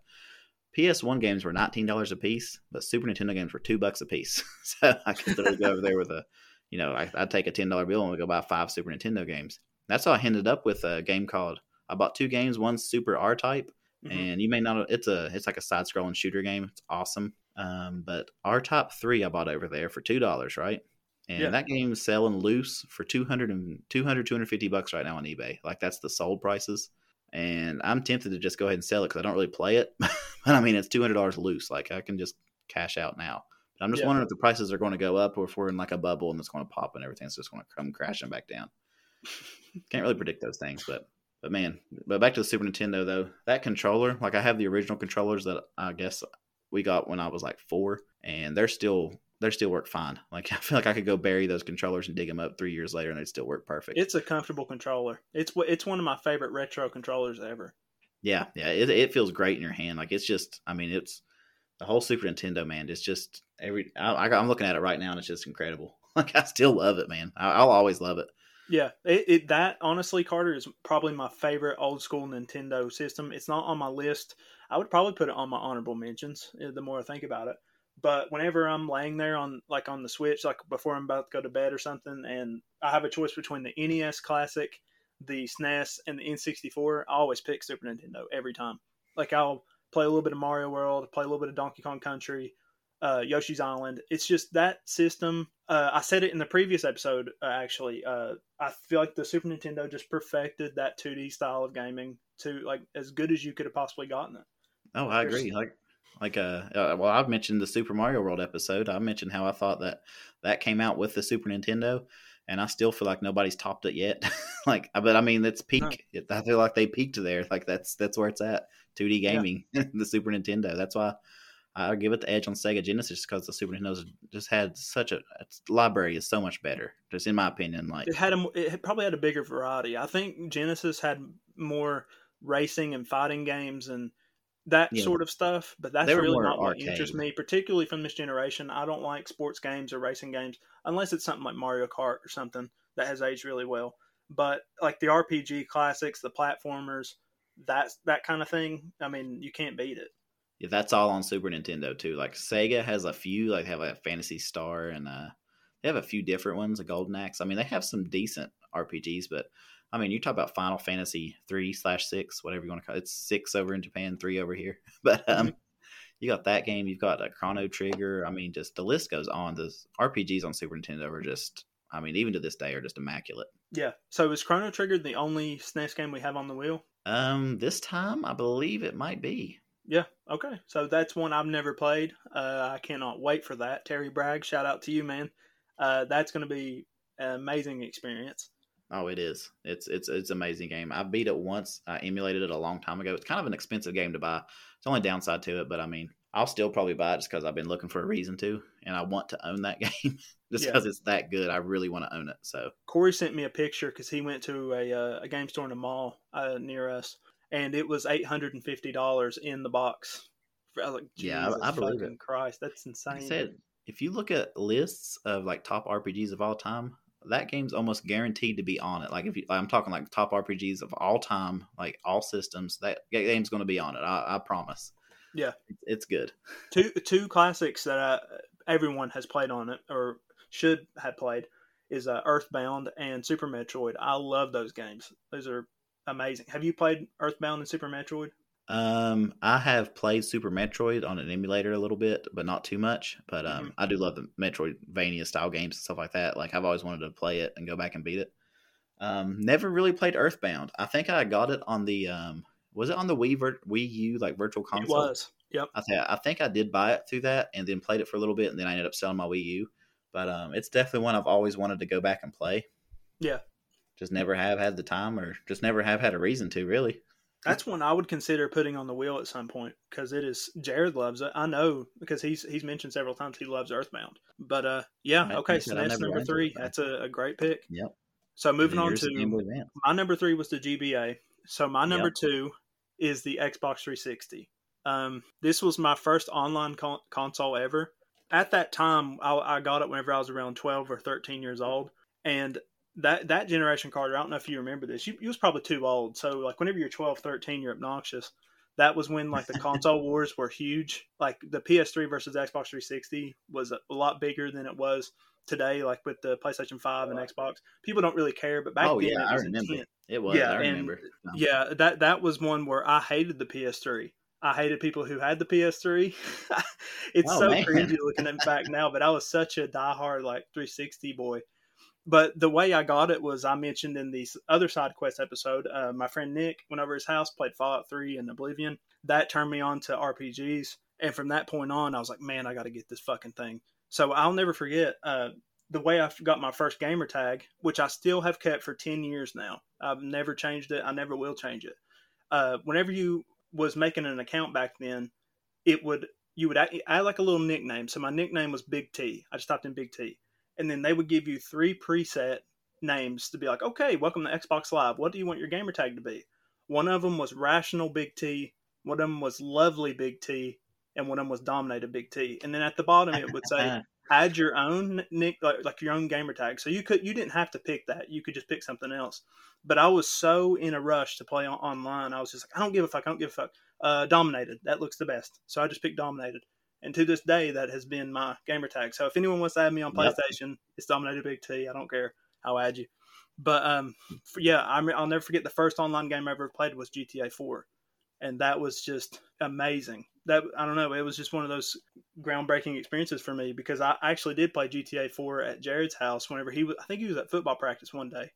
B: PS1 games were nineteen dollars a piece, but Super Nintendo games were two bucks a piece. so I could literally go over there with a, you know, I, I'd take a ten dollar bill and go buy five Super Nintendo games. That's how I ended up with a game called. I bought two games. One Super R Type,
A: Mhm.
B: and you may not. It's a it's like a side scrolling shooter game. It's awesome. Um, but R Type Three I bought over there for two dollars, right? And
A: Yeah.
B: that game's selling loose for 200 and 200 250 bucks right now on eBay. Like that's the sold prices. And I'm tempted to just go ahead and sell it because I don't really play it. but I mean, it's two hundred dollars loose. Like I can just cash out now. But I'm just
A: Yeah.
B: wondering if the prices are going to go up or if we're in like a bubble and it's going to pop and everything's just going to come crashing back down. Can't really predict those things, but but man, but back to the Super Nintendo though. That controller, like I have the original controllers that I guess we got when I was like four, and they're still they still work fine. Like I feel like I could go bury those controllers and dig them up three years later and they'd still work perfect.
A: It's a comfortable controller. It's it's one of my favorite retro controllers ever.
B: Yeah, yeah, it, it feels great in your hand. Like it's just, I mean, it's the whole Super Nintendo, man. It's just every. I, I, I'm looking at it right now, and it's just incredible. Like I still love it, man. I, I'll always love it.
A: Yeah, it, it that honestly, Carter is probably my favorite old school Nintendo system. It's not on my list. I would probably put it on my honorable mentions. uh, The more I think about it, but whenever I'm laying there on like on the Switch, like before I'm about to go to bed or something, and I have a choice between the NES Classic, the SNES, and the N64, I always pick Super Nintendo every time. Like I'll play a little bit of Mario World, play a little bit of Donkey Kong Country, uh, Yoshi's Island. It's just that system. Uh, I said it in the previous episode. Uh, actually, uh, I feel like the Super Nintendo just perfected that 2D style of gaming to like as good as you could have possibly gotten it.
B: Oh, I
A: There's-
B: agree. Like, like, uh, uh, well, I've mentioned the Super Mario World episode. I mentioned how I thought that that came out with the Super Nintendo, and I still feel like nobody's topped it yet. like, but I mean, that's peak. It, I feel like they peaked there. Like that's that's where it's at. 2D gaming, the Super Nintendo. That's why I give it the edge on Sega Genesis because the Super Nintendo just had such a its library is so much better. Just in my opinion, like
A: It had a it probably had a bigger variety. I think Genesis had more racing and fighting games and that
B: Yeah.
A: sort of stuff. But that's really not what interests me, particularly from this generation. I don't like sports games or racing games unless it's something like Mario Kart or something that has aged really well. But like the RPG classics, the platformers, that's that kind of thing. I mean, you can't beat it.
B: Yeah, that's all on Super Nintendo too. Like Sega has a few, like they have a Phantasy Star and uh they have a few different ones, a Golden Axe. I mean, they have some decent RPGs, but I mean, you talk about Final Fantasy three slash six, whatever you want to call it. It's six over in Japan, three over here. But um, you got that game. You've got a Chrono Trigger. I mean, just the list goes on. The RPGs on Super Nintendo are just, I mean, even to this day, are just immaculate.
A: Yeah. So is Chrono Trigger the only SNES game we have on the wheel?
B: Um, this time, I believe it might be.
A: Yeah. Okay. So that's one I've never played. Uh, I cannot wait for that. Terry Bragg, shout out to you, man. Uh, that's going to be an amazing experience.
B: Oh, it is. It's it's it's an amazing game. I beat it once. I emulated it a long time ago. It's kind of an expensive game to buy. It's only downside to it, but I mean, I'll still probably buy it just because I've been looking for a reason to, and I want to own that game just
A: Yeah.
B: because it's that good. I really want to own it. So
A: Corey sent me a picture because he went to a, uh, a game store in a mall uh, near us, and it was eight hundred and fifty dollars in the box. I like,
B: Yeah, I- I believe
A: fucking Christ, that's insane.
B: like I said, if you look at lists of like top RPGs of all time, that game's almost guaranteed to be on it. Like if you, I'm talking like top RPGs of all time, like all systems, that game's going to be on it. I, I promise.
A: Yeah.
B: it's, it's good.
A: two two classics that uh, everyone has played on it or should have played is uh, Earthbound and Super Metroid. I love those games. Those are amazing. Have you played Earthbound and Super Metroid?
B: Um, I have played Super Metroid on an emulator a little bit, but not too much. But um,
A: Mhm.
B: I do love the Metroidvania style games and stuff like that. Like I've always wanted to play it and go back and beat it. Um, never really played Earthbound. I think I got it on the um, was it on the Wii Vir- Wii U like Virtual console?
A: It was. Yep.
B: I think I think I did buy it through that and then played it for a little bit and then I ended up selling my Wii U. But um, it's definitely one I've always wanted to go back and play.
A: Yeah.
B: Just never have had the time or just never have had a reason to really.
A: That's one I would consider putting on the wheel at some point because it is. Jared loves it. I know because he's he's mentioned several times he loves Earthbound. But uh, yeah,
B: Right,
A: okay. So that's number three.
B: it.
A: That's a, a great pick.
B: Yep.
A: So moving on to
B: Game Boy Advance.
A: my number three was the GBA. So my number
B: Yep.
A: two is the Xbox 360. Um, this was my first online con- console ever. At that time, I, I got it whenever I was around 12 or 13 years old, and that that generation Carter. I don't know if you remember this. You, you was probably too old. So like whenever you're 12, 13, you're obnoxious. That was when like the console wars were huge. Like the PS3 versus Xbox 360 was a, a lot bigger than it was today. Like with the PlayStation 5 and Xbox, people don't really care. But back
B: oh
A: then,
B: yeah,
A: it
B: I remember.
A: intense.
B: It was.
A: Yeah,
B: I remember.
A: Yeah, that that was one where I hated the PS3. I hated people who had the PS3. it's
B: Oh,
A: so
B: man.
A: cringy looking at back now, but I was such a diehard like 360 boy. But the way I got it was I mentioned in the other side quest episode. Uh, my friend Nick went over his house, played Fallout 3 and Oblivion. That turned me on to RPGs, and from that point on, I was like, man, I got to get this fucking thing. So I'll never forget uh, the way I got my first gamer tag, which I still have kept for 10 years now. I've never changed it. I never will change it. Uh, whenever you was making an account back then, it would you would add like a little nickname. So my nickname was Big T. I just typed in Big T, and then they would give you three preset names to be like, okay, welcome to Xbox Live. What do you want your gamer tag to be? One of them was Rational Big T. One of them was Lovely Big T, and one of them was Dominated Big T. And then at the bottom it would say add your own nick like, like your own gamer tag so you could you didn't have to pick that you could just pick something else but i was so in a rush to play on, online i was just like i don't give a fuck i don't give a fuck uh dominated that looks the best so i just picked dominated and to this day that has been my gamer tag. So if anyone wants to add me on
B: Yep.
A: playstation it's dominated big t. I don't care i'll add you. But um for, yeah I'm, i'll never forget the first online game i ever played was gta 4 and that was just amazing. That i don't know it was just one of those groundbreaking experiences for me because I actually did play GTA 4 at Jared's house whenever he was I think he was at football practice one day.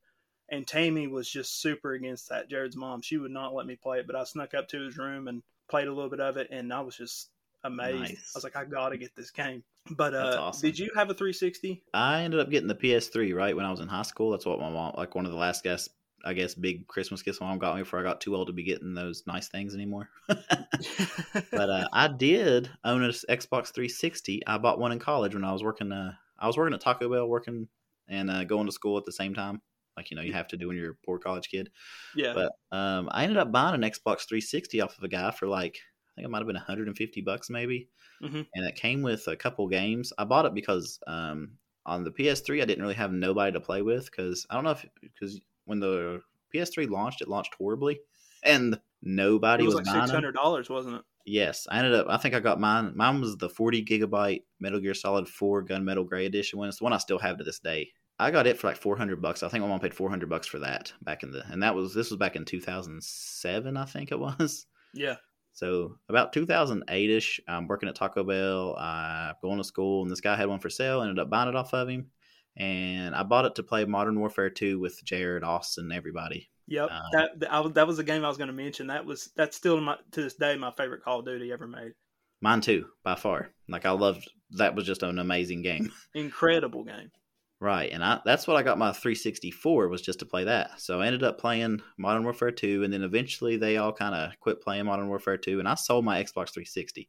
A: And Tammy was just super against that Jared's mom. She would not let me play it but I snuck up to his room and played a little bit of it and I was just amazed
B: Nice.
A: I was like I got to get this game but uh
B: awesome.
A: did you have a 360
B: I ended up getting the PS3 right when I was in high school. That's what my mom, like one of the last guys, I guess, big Christmas gifts my mom got me before I got too old to be getting those nice things anymore. but uh, I did own an Xbox 360. I bought one in college when I was working. Uh, I was working at Taco Bell, working and uh, going to school at the same time. Like you know, you have to do when you're a poor college kid.
A: yeah
B: But um, I ended up buying an Xbox 360 off of a guy for like think it might have been 150 bucks maybe,
A: Mhm.
B: and it came with a couple games. I bought it because um, on the PS3 I didn't really have nobody to play with because I don't know if because when the PS3 launched, it launched horribly, and nobody
A: it was,
B: was,
A: like $600 wasn't it
B: Yes, I ended up. I think I got mine. Mine was the 40 gigabyte Metal Gear Solid 4 Gunmetal Gray Edition one. It's the one I still have to this day. I got it for like 400 bucks. I think my mom paid 400 bucks for that back in the, and that was this was back in 2007. I think it was.
A: yeah
B: So about 2008 ish, I'm working at Taco Bell. I'm going to school, and this guy had one for sale. Ended up buying it off of him, and I bought it to play Modern Warfare 2 with Jared, Austin, everybody.
A: Yep,
B: Um,
A: that I, was- that was the game I was going to mention. That was that's still my to this day my favorite Call of Duty ever made.
B: Mine too, by far. Like I loved that. Was just an amazing game.
A: Incredible game.
B: Right, and I that's what I got my 364 was just to play that. So I ended up playing Modern Warfare 2, and then eventually they all kind of quit playing Modern Warfare 2, and I sold my Xbox 360.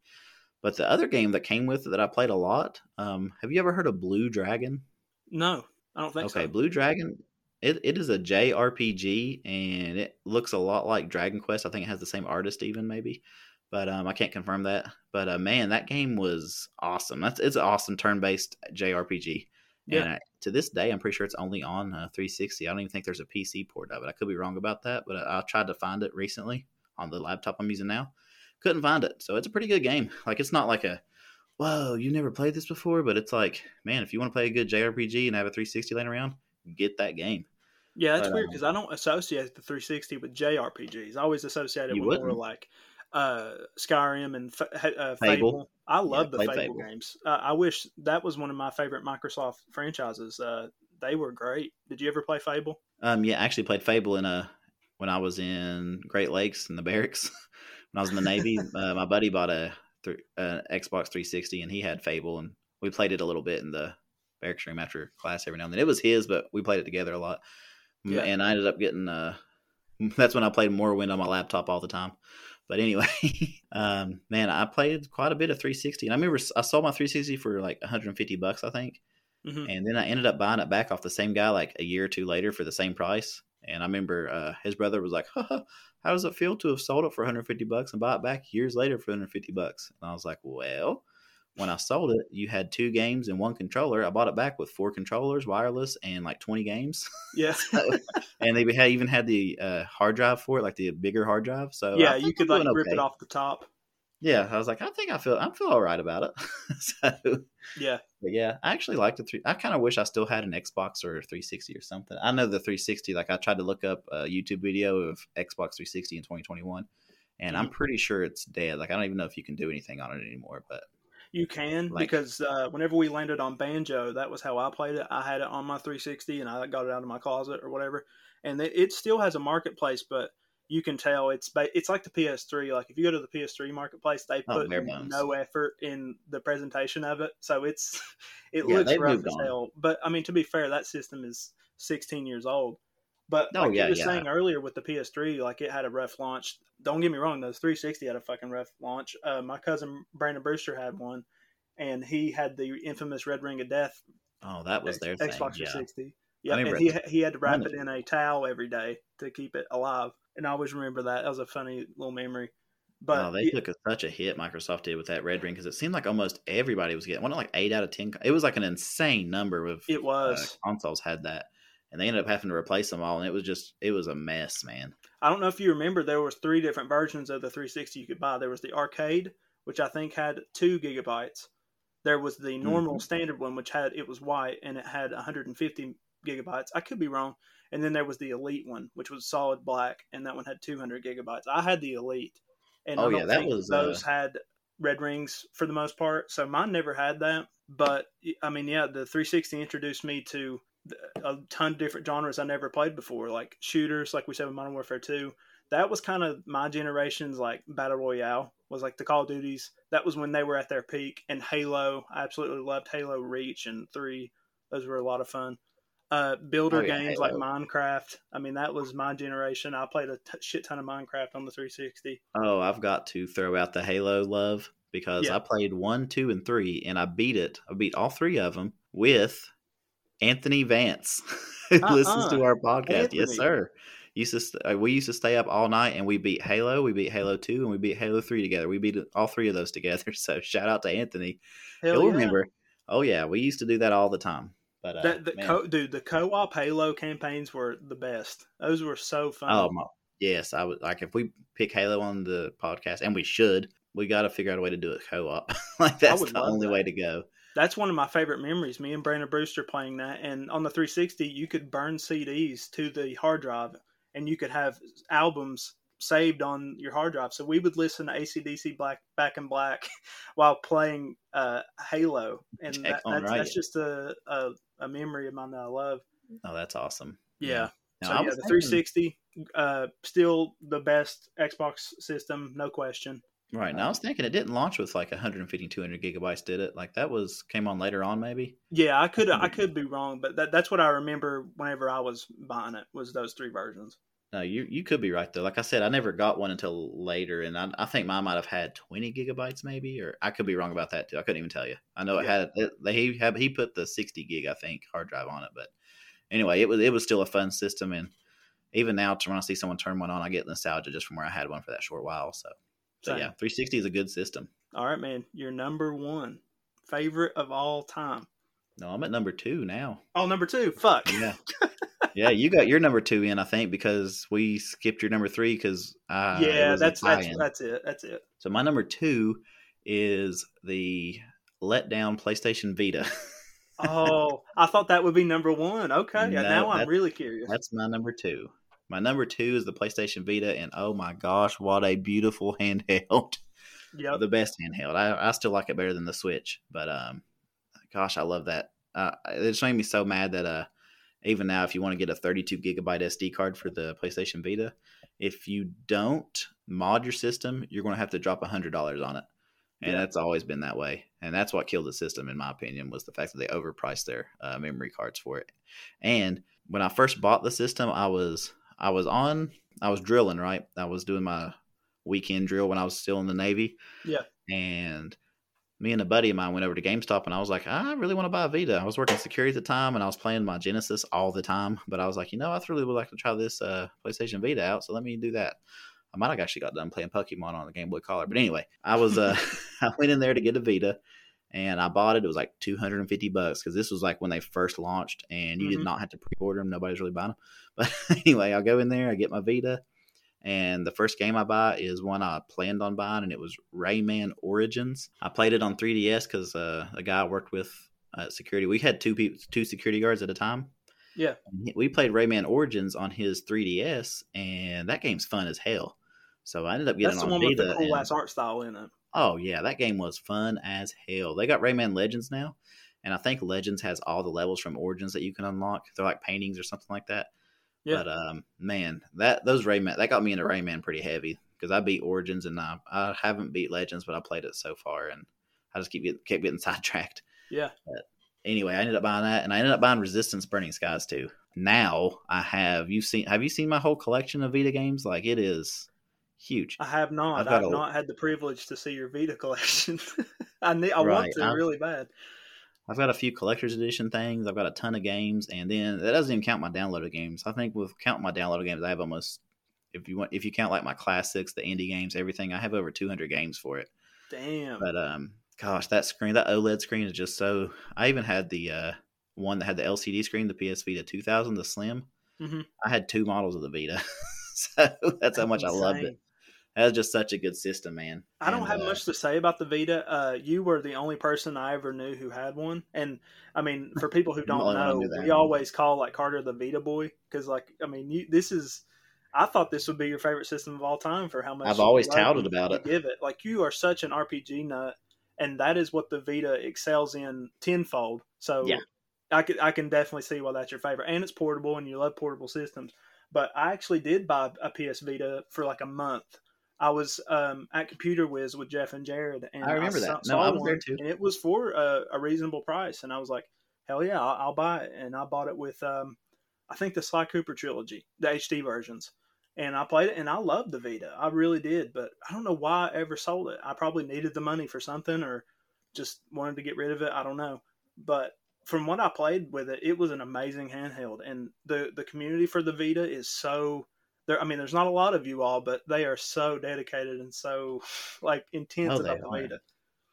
B: But the other game that came with it that I played a lot, um, have you ever heard of Blue Dragon?
A: No, I don't think
B: okay,
A: so.
B: Okay, Blue Dragon, it, it is a JRPG, and it looks a lot like Dragon Quest. I think it has the same artist, even maybe, but um, I can't confirm that. But uh, man, that game was awesome. That's it's an awesome turn-based JRPG.
A: Yeah.
B: And I, to this day, I'm pretty sure it's only on uh, 360. I don't even think there's a PC port of it. I could be wrong about that, but I, I tried to find it recently on the laptop I'm using now. Couldn't find it. So it's a pretty good game. Like it's not like a whoa, you never played this before, but it's like, man, if you want to play a good JRPG and have a 360 laying around, get that game.
A: Yeah, that's
B: But,
A: weird
B: um,
A: because I don't associate the 360 with JRPGs. I always associate it with more
B: wouldn't.
A: like uh, Skyrim and Fa- uh, Fable. I love
B: Yeah,
A: the Fable,
B: Fable.
A: games. Uh, I wish that was one of my favorite Microsoft franchises. Uh, they were great. Did you ever play Fable?
B: Um, yeah, I actually played Fable in a when I was in Great Lakes in the barracks. when I was in the Navy, uh, my buddy bought a th- uh, Xbox 360 and he had Fable, and we played it a little bit in the barracks room after class every now and then. It was his, but we played it together a lot.
A: Yeah.
B: And I ended up getting uh, that's when I played Morrowind on my laptop all the time. But anyway, um, man, I played quite a bit of 360, and I remember I sold my 360 for like 150 bucks, I think.
A: hmm
B: And then I ended up buying it back off the same guy like a year or two later for the same price. And I remember uh, his brother was like, Haha, "How does it feel to have sold it for 150 bucks and buy it back years later for 150 bucks?" And I was like, "Well, when I sold it, you had two games and one controller. I bought it back with four controllers, wireless, and like 20 games.
A: Yeah,
B: and they had, even had the uh, hard drive for it, like the bigger hard drive. So
A: yeah. You could
B: I'm
A: like rip it off the top.
B: Yeah, I was like, I think I feel I feel all right about it. so
A: Yeah,
B: but yeah, I actually like the three. I kind of wish I still had an Xbox or a 360 or something. I know the 360. Like I tried to look up a YouTube video of Xbox 360 in 2021, and I'm
A: Mhm.
B: pretty sure it's dead. Like I don't even know if you can do anything on it anymore. But
A: you can
B: Like-
A: because uh, whenever we landed on Banjo, that was how I played it. I had it on my 360 and I got it out of my closet or whatever, and it, it still has a marketplace, but you can tell it's ba- it's like the PS3. Like if you go to the PS3 marketplace, they
B: Oh,
A: put
B: bones.
A: no effort in the presentation of it, so it's it
B: Yeah,
A: looks rough as
B: on.
A: hell. But I mean, to be fair, that system is 16 years old. But
B: Oh,
A: like
B: yeah,
A: you were
B: yeah.
A: saying earlier with the PS3, like it had a rough launch. Don't get me wrong, those 360 had a fucking rough launch. Uh, my cousin Brandon Brewster had one, and he had the infamous Red Ring of Death
B: oh, that was their thing.
A: Xbox
B: Yeah,
A: 360. Yeah, and he he had to wrap it in a towel every day to keep it alive, and I always remember that. That was a funny little memory. But
B: oh, they took a, such a hit. Microsoft did with that Red Ring because it seemed like almost everybody was getting one. Like eight out of ten. It was like an insane number of
A: it
B: uh,
A: was.
B: consoles had that, and they ended up having to replace them all, and it was just it was a mess, man.
A: I don't know if you remember, there was three different versions of the 360 you could buy. There was the arcade, which I think had two gigabytes. There was the normal
B: Mhm.
A: standard one, which had it was white and it had 150 gigabytes. I could be wrong. And then there was the elite one, which was solid black, and that one had 200 gigabytes. I had the elite, and
B: Oh, yeah, that was, uh,
A: those had red rings for the most part. So mine never had that. But I mean, yeah, the 360 introduced me to a ton of different genres I never played before, like shooters, like we said with Modern Warfare 2. That was kind of my generation's like battle royale was like the Call of Duties. That was when they were at their peak. And Halo, I absolutely loved Halo Reach and Three. Those were a lot of fun. Uh, builder
B: Oh, yeah,
A: games like Minecraft. I mean, that was my generation. I played a t- shit ton of Minecraft on the 360.
B: Oh, I've got to throw out the Halo love because
A: Yeah.
B: I played one, two, and three, and I beat it. I beat all three of them with Anthony Vance, who
A: Uh-uh.
B: listens to our podcast. Yes, sir. Used to st- uh, we used to stay up all night and we beat Halo, we beat Halo two, and we beat Halo three together. We beat all three of those together. So shout out to Anthony.
A: Hell
B: He'll
A: yeah.
B: remember. Oh yeah, we used to do that all the time. But uh,
A: That, the co- dude, the co-op Halo campaigns were the best. Those were so fun.
B: Oh my, yes, I would like if we pick Halo on the podcast, and we should. We got to figure out a way to do it co-op. like that's the only
A: that.
B: way to go.
A: That's one of my favorite memories. Me and Brandon Brewster playing that, and on the 360, you could burn CDs to the hard drive, and you could have albums saved on your hard drive. So we would listen to ACDC Black Back in Black while playing uh, Halo, and that, that's,
B: right.
A: that's just a, a a memory of mine that I love.
B: Oh, that's awesome.
A: Yeah.
B: Now,
A: so yeah, the
B: thinking-
A: 360, uh, still the best Xbox system, no question.
B: Right. Now I uh, was thinking it didn't launch with like 150, 200 gigabytes, did it? Like that was came on later on, maybe.
A: Yeah, I could I could be wrong, but that, that's what I remember whenever I was buying it was those three versions.
B: No, you you could be right though. Like I said, I never got one until later, and I, I think mine might have had 20 gigabytes, maybe, or I could be wrong about that too. I couldn't even tell you. I know it
A: Yeah.
B: had it, he had he put the 60 gig, I think, hard drive on it, but anyway, it was it was still a fun system, and even now, when I see someone turn one on, I get nostalgia just from where I had one for that short while. So, so
A: Same.
B: yeah, 360 is a good system.
A: All right, man. Your number one favorite of all time.
B: No, I'm at number two now.
A: Oh, number two. Fuck.
B: Yeah. yeah, you got your number two in, I think, because we skipped your number three because uh,
A: yeah, that's that's that's it. That's it.
B: So my number two is the letdown PlayStation Vita.
A: Oh, I thought that would be number one. Okay, yeah,
B: No,
A: now I'm really curious.
B: That's my number two. My number two is the PlayStation Vita, and oh my gosh, what a beautiful handheld!
A: Yep.
B: the best handheld. I, I still like it better than the Switch, but um, gosh, I love that. Uh, it just made me so mad that uh, even now, if you want to get a 32 gigabyte SD card for the PlayStation Vita, if you don't mod your system, you're going to have to drop hundred dollars on it, and
A: Yeah.
B: that's always been that way. And that's what killed the system, in my opinion, was the fact that they overpriced their uh, memory cards for it. And when I first bought the system, I was I was on I was drilling right. I was doing my weekend drill when I was still in the Navy.
A: Yeah.
B: And me and a buddy of mine went over to GameStop and I was like, I really want to buy a Vita. I was working security at the time and I was playing my Genesis all the time. But I was like, you know, I really would like to try this uh, PlayStation Vita out. So let me do that. I might have actually got done playing Pokemon on the Game Boy Color. But anyway, I was uh I went in there to get a Vita and I bought it. It was like 250 bucks because this was like when they first launched and you
A: Mhm.
B: did not have to pre-order them. Nobody's really buying them. But anyway, I'll go in there, I get my Vita, and the first game I buy is one I planned on buying, and it was Rayman Origins. I played it on 3DS because uh, a guy I worked with at security, we had two people, two security guards at a time.
A: Yeah.
B: We played Rayman Origins on his 3DS, and that game's fun as hell. So I ended up getting
A: That's the
B: on
A: one with
B: Vita.
A: the cool
B: and-
A: ass art style in it.
B: Oh yeah, that game was fun as hell. They got Rayman Legends now, and I think Legends has all the levels from Origins that you can unlock. They're like paintings or something like that.
A: Yeah.
B: But um, man, that those Rayman that got me into Rayman pretty heavy because I beat Origins and I, I haven't beat Legends, but I played it so far and I just keep getting kept getting sidetracked.
A: Yeah.
B: But Anyway, I ended up buying that, and I ended up buying Resistance Burning Skies too. Now I have you seen have you seen my whole collection of Vita games? Like it is huge.
A: I have not.
B: I've
A: I've
B: a-
A: not had the privilege to see your Vita collection. I need. I want
B: Right,
A: to
B: I've-
A: really bad.
B: I've got a few collector's edition things. I've got a ton of games, and then that doesn't even count my downloaded games. I think with counting my downloaded games, I have almost if you want if you count like my classics, the indie games, everything, I have over 200 games for it.
A: Damn.
B: But um, gosh, that screen, that OLED screen is just so. I even had the uh one that had the LCD screen, the PS Vita 2000, the Slim.
A: Mhm.
B: I had two models of the Vita, so that's how much I loved it.
A: Insane.
B: That was just such a good system, man.
A: I don't
B: And,
A: have
B: uh,
A: much to say about the Vita. Uh, you were the only person I ever knew who had one, and I mean, for people who don't
B: only one who
A: know, we always call like Carter the Vita boy because, like, I mean, you, this is. I thought this would be your favorite system of all time for how much
B: I've always touted about it.
A: Give it like you are such an RPG nut, and that is what the Vita excels in tenfold. So
B: Yeah.
A: I can I can definitely see why that's your favorite, and it's portable, and you love portable systems. But I actually did buy a PS Vita for like a month. I was um, at Computer Whiz with Jeff and Jared, and
B: I remember
A: saw-
B: that. No,
A: saw
B: I was there too.
A: and it was for a, a reasonable price, and I was like, "Hell yeah, I'll, I'll buy it!" And I bought it with, um, I think the Sly Cooper trilogy, the HD versions, and I played it, and I loved the Vita, I really did. But I don't know why I ever sold it. I probably needed the money for something, or just wanted to get rid of it. I don't know, but from what I played with it, it was an amazing handheld, and the the community for the Vita is so. There, I mean, there's not a lot of you all, but they are so dedicated and so like intense
B: Oh,
A: about the
B: are.
A: Vita.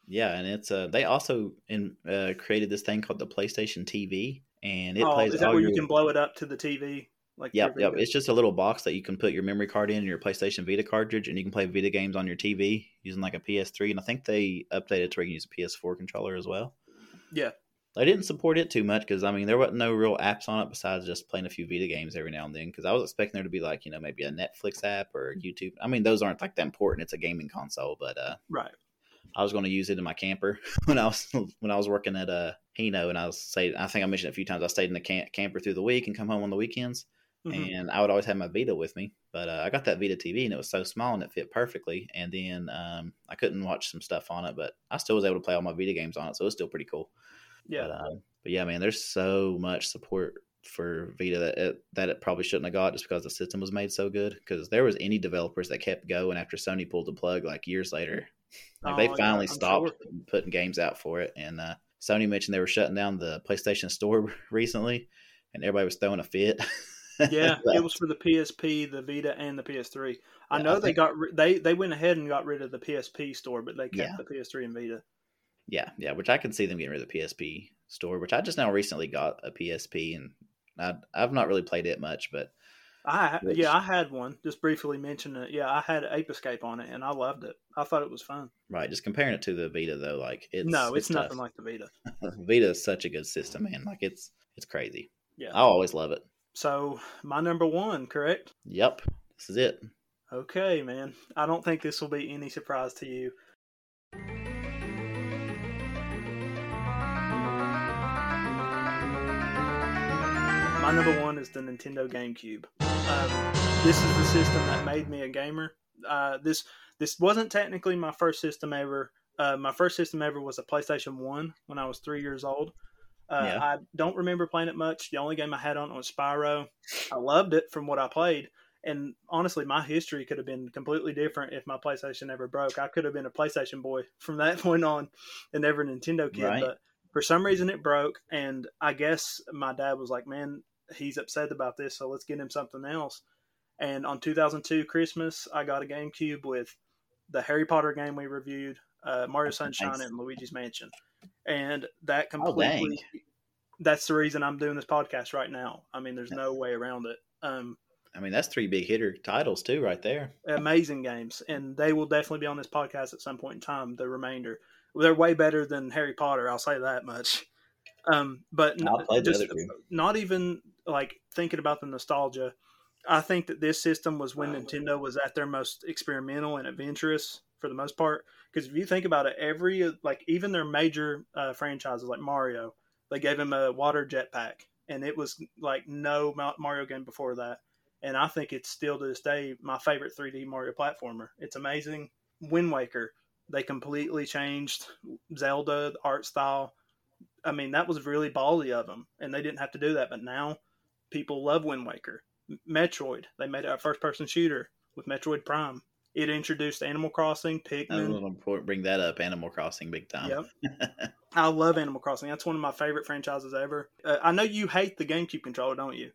B: Yeah, and it's uh they also in uh created this thing called the PlayStation TV, and it
A: oh,
B: plays
A: is that where
B: your.
A: you can blow it up to the TV? Like
B: Yep, yep. It's just a little box that you can put your memory card in, and your PlayStation Vita cartridge, and you can play Vita games on your TV using like a PS3. And I think they updated to where you can use a PS4 controller as well.
A: Yeah.
B: They didn't support it too much because I mean there wasn't no real apps on it besides just playing a few Vita games every now and then. Because I was expecting there to be like you know maybe a Netflix app or YouTube. I mean those aren't like that important. It's a gaming console, but uh,
A: right.
B: I was going to use it in my camper when I was when I was working at uh Hino, and I was say I think I mentioned it a few times. I stayed in the camp, camper through the week and come home on the weekends,
A: Mhm.
B: and I would always have my Vita with me. But uh, I got that Vita TV, and it was so small and it fit perfectly. And then um, I couldn't watch some stuff on it, but I still was able to play all my Vita games on it, so it was still pretty cool.
A: Yeah.
B: But, um, but yeah, man, there's so much support for Vita that it, that it probably shouldn't have got just because the system was made so good. Because there was any developers that kept going after Sony pulled the plug like years later. Like
A: Oh,
B: they finally
A: I'm
B: stopped
A: sure.
B: putting games out for it, and uh, Sony mentioned they were shutting down the PlayStation Store recently, and everybody was throwing a fit.
A: yeah,
B: But-
A: it was for the PSP, the Vita, and the PS3. I
B: Yeah,
A: know
B: I
A: they
B: think-
A: got they they went ahead and got rid of the PSP store, but they kept
B: Yeah.
A: the PS3 and Vita.
B: Yeah, yeah, which I can see them getting rid of the PSP store, which I just now recently got a PSP, and I, I've not really played it much, but
A: I
B: Which-
A: yeah, I had one. Just briefly mentioned it. Yeah, I had Ape Escape on it, and I loved it. I thought it was fun.
B: right, just comparing it to the Vita though, like it's
A: no, it's,
B: tough.
A: nothing like the Vita.
B: Vita is such a good system, man. Like it's it's crazy.
A: Yeah.
B: I'll always love it.
A: So my number one, correct?
B: Yep, this is it.
A: Okay, man. I don't think this will be any surprise to you. My number one is the Nintendo GameCube. Um, this is the system that made me a gamer. Uh, this this wasn't technically my first system ever. Uh, my first system ever was a PlayStation One when I was three years old. Uh,
B: Yeah.
A: I don't remember playing it much. The only game I had on it was Spyro. I loved it from what I played, and honestly, my history could have been completely different if my PlayStation ever broke. I could have been a PlayStation boy from that point on, and never a Nintendo kid.
B: Right.
A: But for some reason, it broke, and I guess my dad was like, "Man, he's upset about this, so let's get him something else." And on 2002 Christmas, I got a GameCube with the Harry Potter game we reviewed, uh, Mario Sunshine,
B: Nice.
A: and Luigi's Mansion, and that
B: Oh,
A: completely. that's the reason I'm doing this podcast right now. I mean, there's no way around it. Um,
B: I mean, that's three big hitter titles too, right there.
A: amazing games, and they will definitely be on this podcast at some point in time. The remainder, they're way better than Harry Potter. I'll say that much. Um, but n-
B: I'll play the
A: just not even like thinking about the nostalgia. I think that this system was when Nintendo was at their most experimental and adventurous for the most part. Because if you think about it, every like even their major uh, franchises like Mario, they gave him a water jetpack, and it was like no Mario game before that. And I think it's still to this day my favorite 3D Mario platformer. It's amazing. Wind Waker, they completely changed Zelda the art style. I mean, that was really ballsy of them, and they didn't have to do that. But now, people love Wind Waker. Metroid, they made a first-person shooter with Metroid Prime. It introduced Animal Crossing,
B: I was
A: Pikmin.
B: going to bring that up. Animal Crossing, big time.
A: Yep. I love Animal Crossing. That's one of my favorite franchises ever. Uh, I know you hate the GameCube controller, don't you?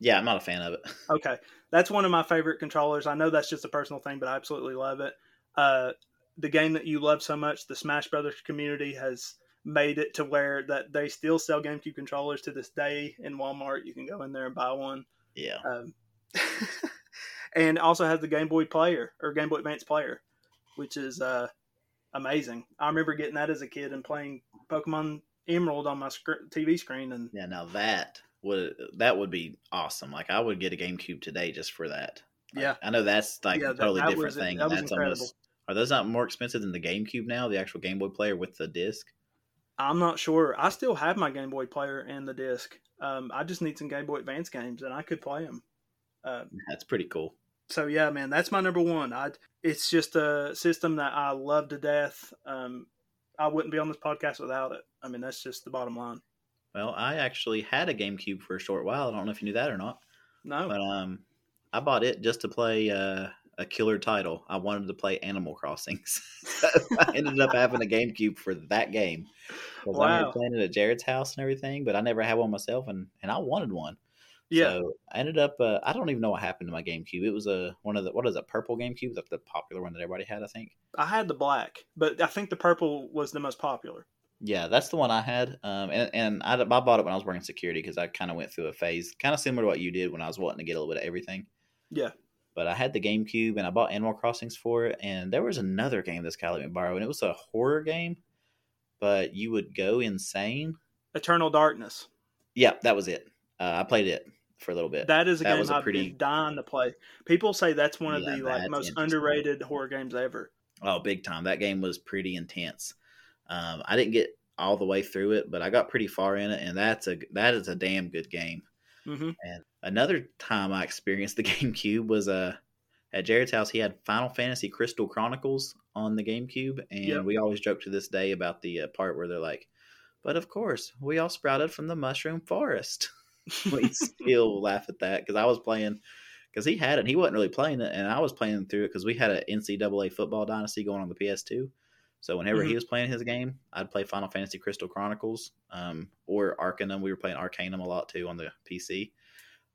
B: Yeah, I'm not a fan of it.
A: Okay, that's one of my favorite controllers. I know that's just a personal thing, but I absolutely love it. Uh, the game that you love so much, the Smash Brothers community has made it to where that they still sell GameCube controllers to this day in Walmart. You can go in there and buy one.
B: Yeah,
A: Um, and also has the Game Boy Player or Game Boy Advance Player, which is uh, amazing. I remember getting that as a kid and playing Pokemon Emerald on my sc- TV screen, and
B: yeah. Now that would that would be awesome. Like I would get a GameCube today just for that. Like,
A: Yeah.
B: I know that's like
A: Yeah,
B: a
A: that-
B: totally
A: that
B: different
A: was-
B: thing.
A: that
B: that's
A: incredible.
B: almost are those not more expensive than the GameCube now? The actual Game Boy player with the disc.
A: I'm not sure. I still have my Game Boy Player and the disc. Um, I just need some Game Boy Advance games, and I could play them. Uh,
B: That's pretty cool.
A: so yeah, man, that's my number one. I it's just a system that I love to death. Um, I wouldn't be on this podcast without it. I mean, that's just the bottom line.
B: Well, I actually had a GameCube for a short while. I don't know if you knew that or not,
A: No,
B: but um, I bought it just to play uh, a killer title. I wanted to play Animal Crossing. So I ended up having a GameCube for that game. Because I
A: Wow.
B: remember playing it at Jared's house and everything, but I never had one myself, and, and I wanted one.
A: yeah,
B: So I ended up. Uh, I don't even know what happened to my GameCube. It was a one of the what is it, purple GameCube, the, the popular one that everybody had. I think.
A: I had the black, but I think the purple was the most popular.
B: Yeah, that's the one I had. Um, and and I, I bought it when I was working security because I kind of went through a phase, kind of similar to what you did when I was wanting to get a little bit of everything.
A: Yeah,
B: But I had the GameCube and I bought Animal Crossings for it. And there was another game this guy let me borrow, and it was a horror game, but you would go insane.
A: Eternal Darkness.
B: Yeah, that was it. Uh, I played it for a little bit.
A: That is a
B: That
A: game I've
B: pretty-
A: been dying to play. People say that's one of
B: Yeah,
A: the like most underrated horror games ever.
B: Oh, big time! That game was pretty intense. Um, I didn't get all the way through it, but I got pretty far in it, and that's a that is a damn good game.
A: Hmm
B: And another time I experienced the GameCube was uh, at Jared's house. He had Final Fantasy Crystal Chronicles on the GameCube, and
A: Yep.
B: we always joke to this day about the uh, part where they're like, "But of course, we all sprouted from the mushroom forest." we still laugh at that because I was playing because he had it. and He wasn't really playing it, and I was playing through it because we had an NCAA football dynasty going on the PS2. So whenever he
A: Mhm.
B: was playing his game, I'd play Final Fantasy Crystal Chronicles um, or Arcanum. We were playing Arcanum a lot too on the PC.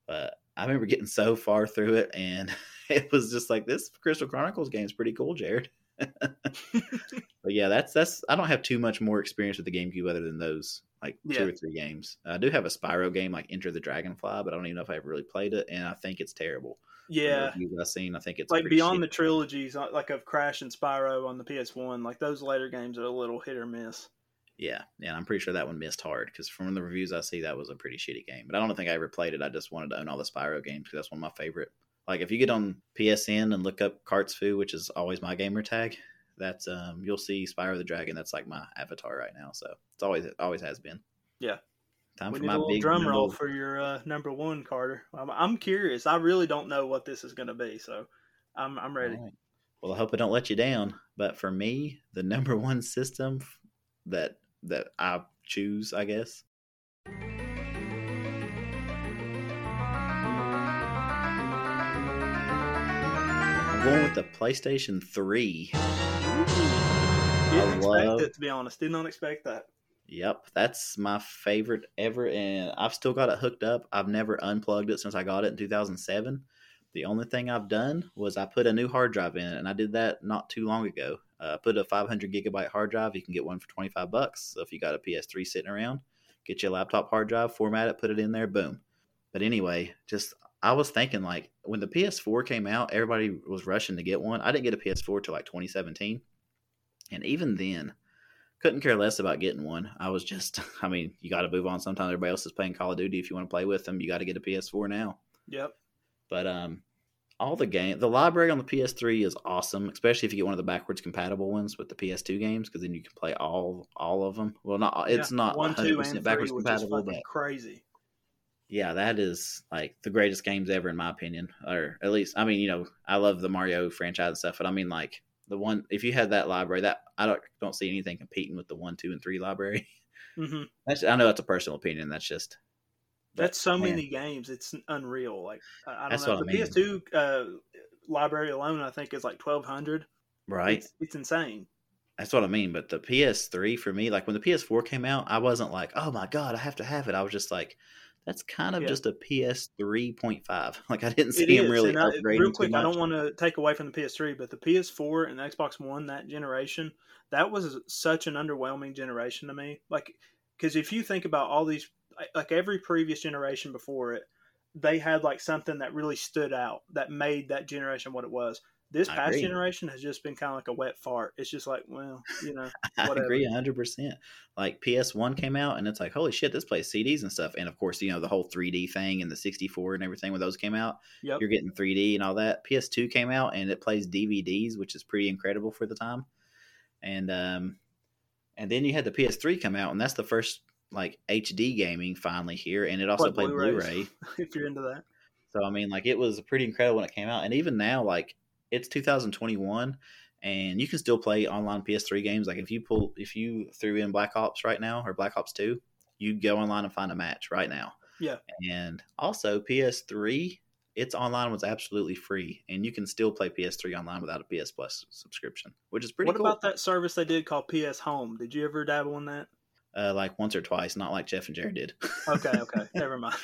B: But I remember getting so far through it, and it was just like this Crystal Chronicles game is pretty cool, Jared. but yeah, that's that's. I don't have too much more experience with the GameCube other than those like
A: Yeah.
B: two or three games. I do have a Spyro game like Enter the Dragonfly, but I don't even know if I ever really played it, and I think it's terrible.
A: Yeah,
B: I've seen, I think it's
A: like beyond
B: shitty.
A: the trilogies, uh, like of Crash and Spyro on the PS1. Like those later games are a little hit or miss.
B: Yeah, yeah, I'm pretty sure that one missed hard because from the reviews I see, that was a pretty shitty game. But I don't think I ever played it. I just wanted to own all the Spyro games because that's one of my favorite. Like if you get on PSN and look up Cartsfu, which is always my gamer tag, that's um you'll see Spyro the Dragon. That's like my avatar right now. So it's always it always has been.
A: Yeah.
B: Time
A: we
B: for
A: need
B: my
A: a little
B: big
A: drum roll for your uh, number one, Carter. I'm, I'm curious. I really don't know what this is going to be, so I'm I'm ready.
B: Right. Well, I hope I don't let you down. But for me, the number one system that that I choose, I guess. I'm going with the PlayStation 3.
A: Didn't
B: I
A: expect
B: love-
A: it to be honest. Did not expect that.
B: Yep, that's my favorite ever, and I've still got it hooked up. I've never unplugged it since I got it in 2007. The only thing I've done was I put a new hard drive in, and I did that not too long ago. Uh, I put a 500 gigabyte hard drive. You can get one for 25 bucks. So if you got a PS3 sitting around, get your laptop hard drive, format it, put it in there, boom. But anyway, just I was thinking like when the PS4 came out, everybody was rushing to get one. I didn't get a PS4 till like 2017, and even then couldn't care less about getting one. I was just, I mean, you got to move on. Sometimes everybody else is playing Call of Duty. If you want to play with them, you got to get a PS4 now.
A: Yep.
B: But um, all the game, the library on the PS3 is awesome, especially if you get one of the backwards compatible ones with the PS2 games, because then you can play all all of them. Well, not it's
A: Yeah,
B: not
A: one,
B: 100
A: two,
B: percent
A: and
B: backwards
A: three,
B: compatible, but
A: crazy.
B: yeah, that is like the greatest games ever in my opinion, or at least I mean, you know, I love the Mario franchise and stuff, but I mean like the one if you had that library, that I don't don't see anything competing with the one, two, and three library.
A: hmm
B: That's I know that's a personal opinion. That's just
A: That's so
B: man.
A: many games. It's unreal. Like I, I don't
B: That's
A: know. The
B: I mean.
A: PS2 uh, library alone, I think, is like twelve hundred.
B: right.
A: It's, it's insane.
B: That's what I mean. But the PS3 for me, like when the PS4 came out, I wasn't like, oh my god, I have to have it. I was just like, that's kind of
A: Yeah.
B: just a PS3.5. Like I didn't see
A: It
B: him really
A: I, real quick, I don't want to take away from the PS3, but the PS4 and the Xbox One that generation, that was such an underwhelming generation to me. Like, because if you think about all these, like every previous generation before it, they had like something that really stood out that made that generation what it was. This
B: I
A: past
B: agree.
A: generation has just been kind of like a wet fart. It's just like, well, you know,
B: I agree 100%. Like PS1 came out and it's like, holy shit, this plays CDs and stuff. And of course, you know, the whole 3D thing and the 64 and everything when those came out,
A: yep,
B: you're getting 3D and all that. PS2 came out and it plays DVDs, which is pretty incredible for the time. And um and then you had the PS3 come out and that's the first like HD gaming finally here and it also
A: Like
B: played
A: Blu-rays.
B: Blu-ray.
A: if you're into that.
B: So I mean, like it was pretty incredible when it came out, and even now, like it's 2021, and you can still play online PS3 games. Like if you pull, if you threw in Black Ops right now or Black Ops Two, you go online and find a match right now.
A: Yeah.
B: And also PS3, its online was absolutely free, and you can still play PS3 online without a PS Plus subscription, which is pretty
A: what
B: cool.
A: about that service they did called PS Home? Did you ever dabble in that?
B: Uh, like once or twice, not like Jeff and Jared did.
A: Okay, okay, never mind.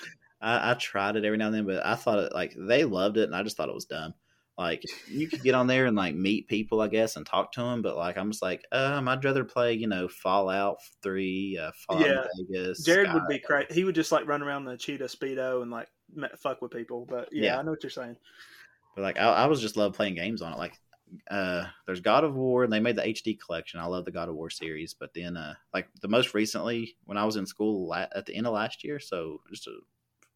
B: I, I tried it every now and then, but I thought it like they loved it, and I just thought it was dumb. Like you could get on there and like meet people, I guess, and talk to them, but like I'm just like, um, I'd rather play, you know, Fallout Three, uh, Fallout
A: Yeah.
B: Vegas.
A: Jared would be crazy. He would just like run around the cheetah speedo and like fuck with people. But yeah,
B: Yeah.
A: I know what you're saying.
B: But like I, I was just love playing games on it. Like uh there's God of War and they made the HD collection. I love the God of War series. But then uh like the most recently when I was in school la- at the end of last year, so just a,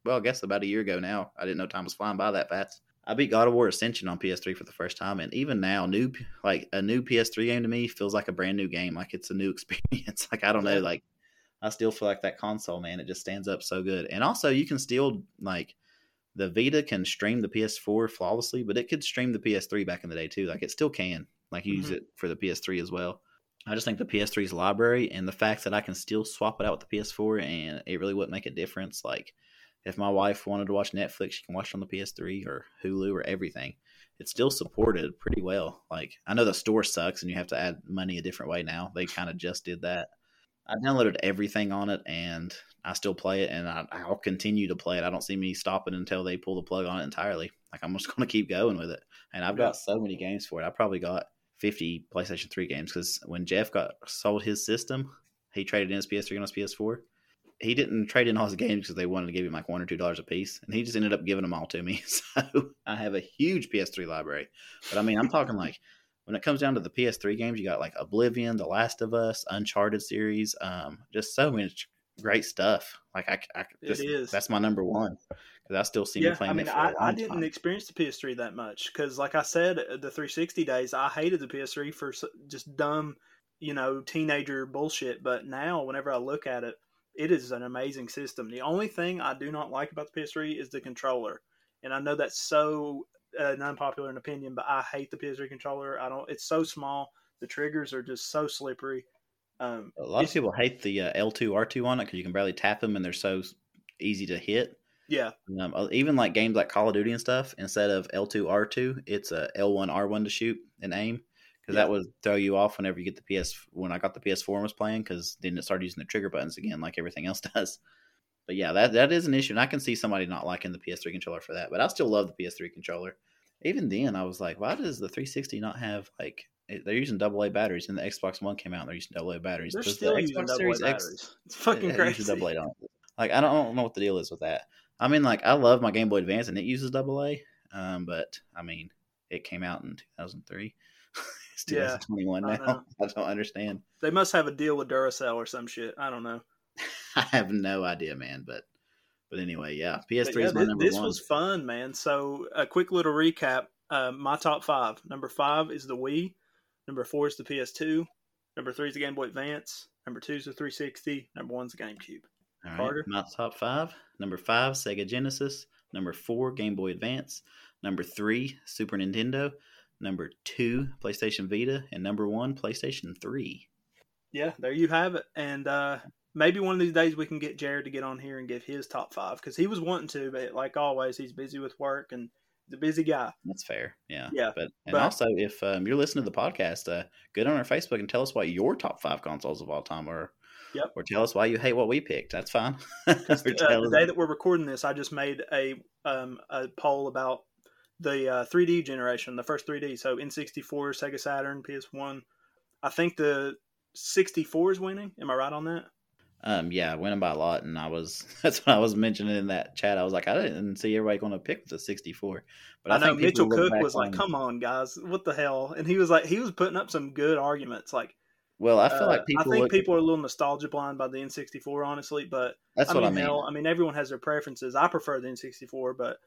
B: well, I guess about a year ago now. I didn't know time was flying by that fast. I beat God of War Ascension on PS3 for the first time, and even now, new like a new PS3 game to me feels like a brand new game. Like it's a new experience. like I don't know, like I still feel like that console, man. It just stands up so good. And also, you can still like the Vita can stream the PS4 flawlessly, but it could stream the PS3 back in the day too. Like it still can. Like use
A: Mhm.
B: it for the PS3 as well. I just think the PS3's library and the fact that I can still swap it out with the PS4 and it really wouldn't make a difference. Like if my wife wanted to watch Netflix, she can watch it on the PS3 or Hulu or everything. It's still supported pretty well. Like I know the store sucks and you have to add money a different way now. They kind of just did that. I downloaded everything on it and I still play it and I, I'll continue to play it. I don't see me stopping until they pull the plug on it entirely. Like I'm just going to keep going with it. And I've got so many games for it. I probably got 50 PlayStation 3 games because when Jeff got sold his system, he traded in his PS3 and his PS4. He didn't trade in all his games because they wanted to give him like one or two dollars a piece, and he just ended up giving them all to me. So I have a huge PS3 library. But I mean, I'm talking like when it comes down to the PS3 games, you got like Oblivion, The Last of Us, Uncharted series, um, just so much great stuff. Like I, I just,
A: it is.
B: That's my number one because I still see
A: yeah,
B: me playing
A: I mean,
B: it for
A: I, I didn't
B: time.
A: experience the PS3 that much because, like I said, the 360 days, I hated the PS3 for just dumb, you know, teenager bullshit. But now, whenever I look at it, it is an amazing system. The only thing I do not like about the PS3 is the controller, and I know that's so uh, an unpopular opinion, but I hate the PS3 controller. I don't. It's so small. The triggers are just so slippery. Um,
B: A lot of people hate the uh, L2 R2 on it because you can barely tap them and they're so easy to hit.
A: yeah,
B: Um, uh, even like games like Call of Duty and stuff, instead of L2 R2, it's a L1 R1 to shoot and aim because
A: Yeah.
B: that would throw you off whenever you get the PS. When I got the PS4 and was playing, because then it started using the trigger buttons again, like everything else does. But yeah, that that is an issue, and I can see somebody not liking the PS3 controller for that. But I still love the PS3 controller. Even then, I was like, why does the 360 not have like they're using double A batteries, and the Xbox One came out and they're using double A batteries.
A: they're
B: Does
A: still
B: the
A: using
B: Xbox
A: double A
B: Series X-
A: batteries. It's fucking
B: it
A: crazy.
B: uses double A on it. Like I don't, I don't know what the deal is with that. I mean, like I love my Game Boy Advance and it uses double A, um, but I mean, it came out in 2003. it's
A: Yeah,
B: 2021
A: I
B: now. I, don't understand.
A: They must have a deal with Duracell or some shit. I don't know.
B: I have no idea, man. But but anyway, yeah, PS3
A: yeah,
B: is my
A: thi-
B: number
A: this
B: one.
A: was fun, man. So a quick little recap. Uh, my top five. Number five is the Wii. Number four is the PS2. Number three is the Game Boy Advance. Number two is the 360. Number one's the GameCube.
B: All right,
A: Carter?
B: my top five. Number five, Sega Genesis. Number four, Game Boy Advance. Number three, Super Nintendo. Number two, PlayStation Vita, and number one, PlayStation Three.
A: Yeah, there you have it. And uh, maybe one of these days we can get Jared to get on here and give his top five because he was wanting to, but like always, he's busy with work and he's a busy guy.
B: That's fair. Yeah.
A: Yeah,
B: But and
A: but-
B: also, if um, you're listening to the podcast, uh, get on our Facebook and tell us what your top five consoles of all time are.
A: Yep.
B: Or tell us why you hate what we picked. That's fine.
A: Uh, the day that we're recording this, I just made a um, a poll about the uh, 3D generation, the first 3D. So N64, Sega Saturn, PS1. I think the 64 is winning. Am I right on that?
B: um, yeah, winning by a lot, and I was that's what I was mentioning in that chat. I was like, I didn't see everybody going to pick the 64, but I,
A: I, know
B: think
A: Mitchell Cook was like, "Come on, guys, what the hell?" And he was like, he was putting up some good arguments. Like,
B: Well, I feel
A: uh,
B: like people.
A: I think
B: look-
A: people are a little nostalgia blind by the N64, honestly. But
B: That's
A: I
B: what
A: mean,
B: I mean.
A: hell, I mean, everyone has their preferences. I prefer the N64, but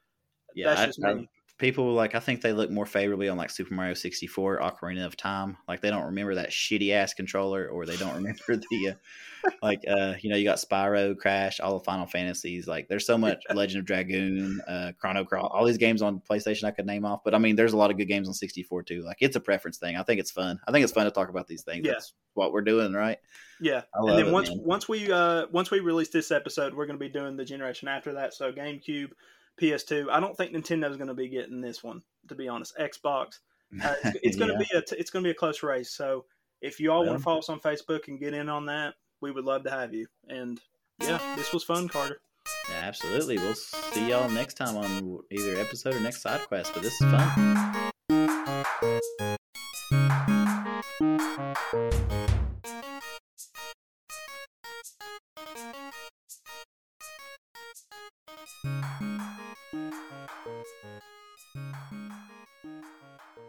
B: yeah,
A: that's
B: I-
A: just
B: I-
A: me.
B: People like I think they look more favorably on like Super Mario 64, Ocarina of Time. Like they don't remember that shitty ass controller, or they don't remember the uh, like uh you know you got Spyro, Crash, all the Final Fantasies. Like there's so much Legend of Dragoon, uh, Chrono Cross, all these games on PlayStation I could name off. But I mean, there's a lot of good games on 64 too. Like it's a preference thing. I think it's fun. I think it's fun to talk about these things.
A: Yeah.
B: That's what we're doing, right?
A: Yeah, and then
B: it,
A: once
B: man.
A: once we uh once we release this episode, we're going to be doing the generation after that. So GameCube, PS2. I don't think Nintendo's going to be getting this one, to be honest. Xbox. Uh, it's, it's going to
B: yeah.
A: be a it's going to be a close race. So if you all want to follow us on Facebook and get in on that, we would love to have you. And yeah, this was fun, Carter.
B: Absolutely. We'll see y'all next time on either episode or next side quest. But this is fun.